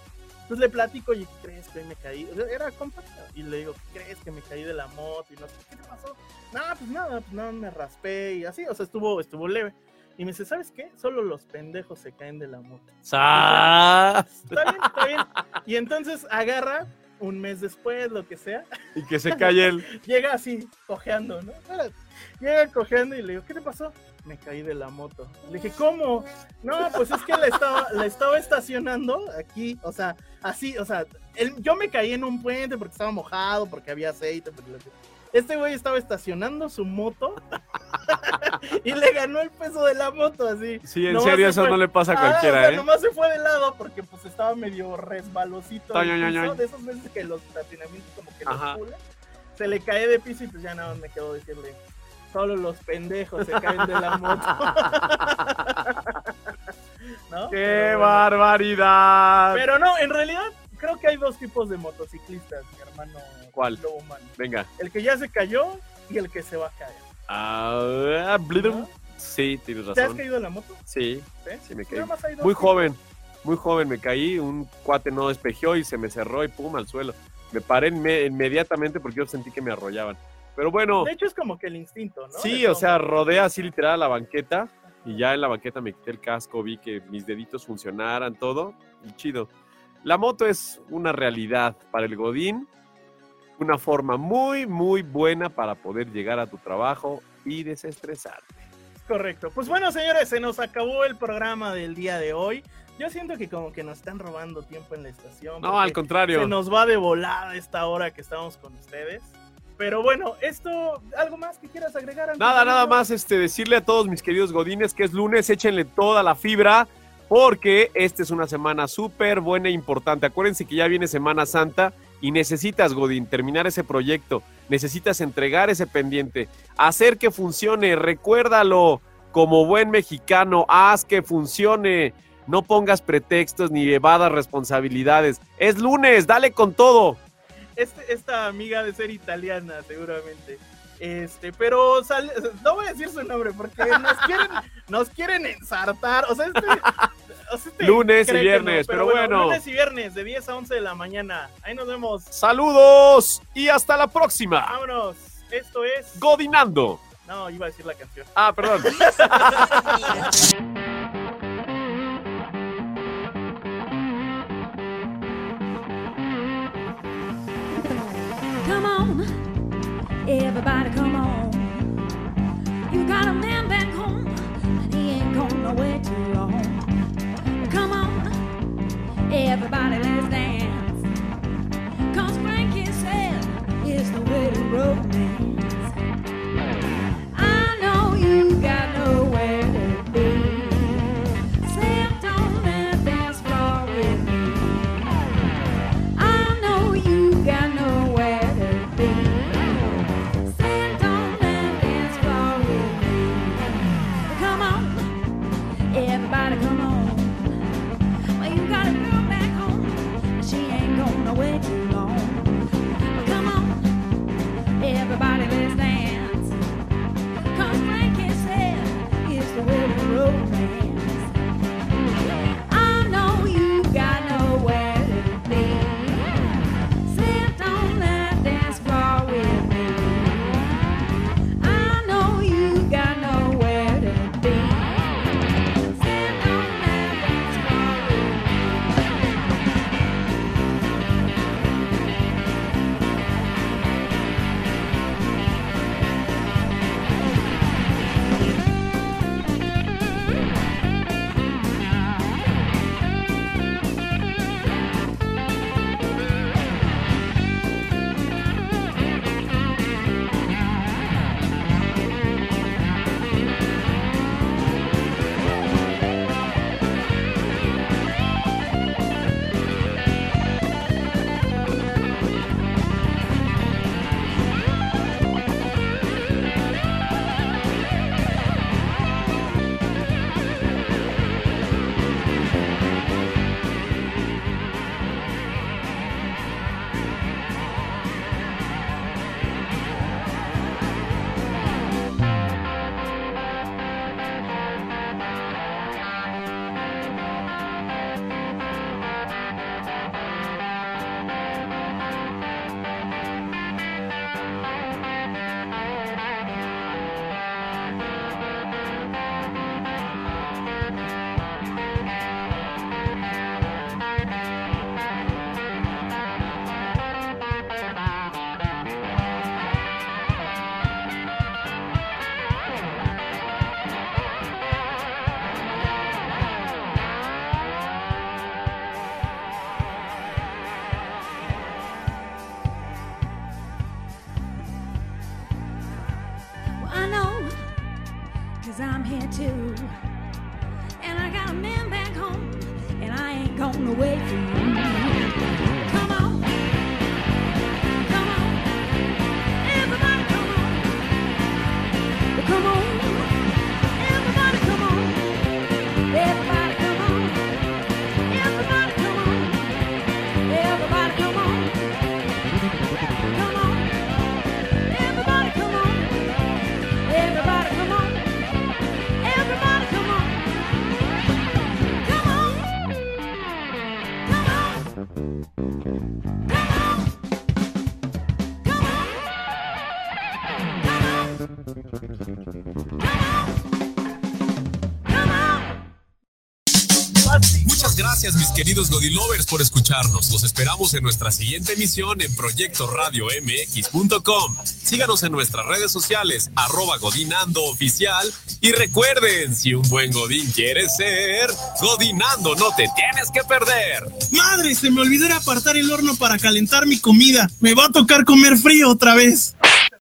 Entonces le platico, y ¿qué crees que me caí? O sea, Era compa. Y le digo, ¿qué crees que me caí de la moto? Y no sé, ¿qué te pasó? No, pues nada, pues no, me raspé y así, o sea, estuvo, estuvo leve. Y me dice, ¿sabes qué? Solo los pendejos se caen de la moto. ¡Sas! Está bien, está bien. Y entonces agarra, un mes después, lo que sea, Y que se calle él. llega así, cojeando, ¿no? Llega cojeando y le digo, ¿qué te pasó? Me caí de la moto. Le dije, ¿cómo? No, pues es que la estaba, la estaba estacionando aquí, o sea, así, o sea, él- yo me caí en un puente porque estaba mojado, porque había aceite. porque Este güey estaba estacionando su moto y le ganó el peso de la moto así. Sí, en Nomás serio, se eso fue- no le pasa a Ah, o cualquiera, sea, ¿eh? Nomás se fue de lado porque pues estaba medio resbalosito. Ay, ay, piso, ay. De esas veces que los estacionamientos como que los Ajá. pulen. Se le cae de piso y pues ya nada más me quedo decirle. Solo los pendejos se caen de la moto. ¿No? ¡Qué Pero barbaridad! Pero no, en realidad creo que hay dos tipos de motociclistas, mi hermano. ¿Cuál? Lobo. Venga. El que ya se cayó y el que se va a caer. Ah. ¿no? Sí, tienes ¿Te has razón. caído en la moto? Sí, ¿Sí? sí me caí. Muy joven, muy joven me caí, un cuate no despejeó y se me cerró y pum al suelo. Me paré inme- inmediatamente porque yo sentí que me arrollaban. Pero bueno, De hecho es como que el instinto, ¿no? sí, o sea, rodé así literal a la banqueta y ya en la banqueta me quité el casco, vi que mis deditos funcionaran, todo, y chido. La moto es una realidad para el Godín, una forma muy, muy buena para poder llegar a tu trabajo y desestresarte. Correcto. Pues bueno, señores, se nos acabó el programa del día de hoy. Yo siento que como que nos están robando tiempo en la estación. No, al contrario. Se nos va de volada esta hora que estamos con ustedes. Pero bueno, esto, ¿algo más que quieras agregar? Nada, nada más este, decirle a todos mis queridos godines que es lunes, échenle toda la fibra porque esta es una semana súper buena e importante. Acuérdense que ya viene Semana Santa y necesitas, Godín, terminar ese proyecto, necesitas entregar ese pendiente, hacer que funcione, recuérdalo como buen mexicano, haz que funcione, no pongas pretextos ni evadas responsabilidades. Es lunes, dale con todo. Este- esta amiga de ser italiana, seguramente. Este, pero sale- no voy a decir su nombre porque nos quieren, nos quieren ensartar. O sea, este, o sea, este Lunes y cree que viernes, pero bueno. Lunes y viernes de 10 a 11 de la mañana. Ahí nos vemos. Saludos y hasta la próxima. Vámonos. Esto es. Godinando. No, iba a decir la canción. Ah, perdón. Come on, everybody, come on. You got a man back home, and he ain't gone nowhere too long. Queridos Godilovers, por escucharnos. Los esperamos en nuestra siguiente emisión en Proyecto Radio MX.com. Síganos en nuestras redes sociales, arroba Godinando Oficial. Y recuerden, si un buen Godín quiere ser, Godinando no te tienes que perder. Madre, se me olvidó apartar el horno para calentar mi comida. Me va a tocar comer frío otra vez.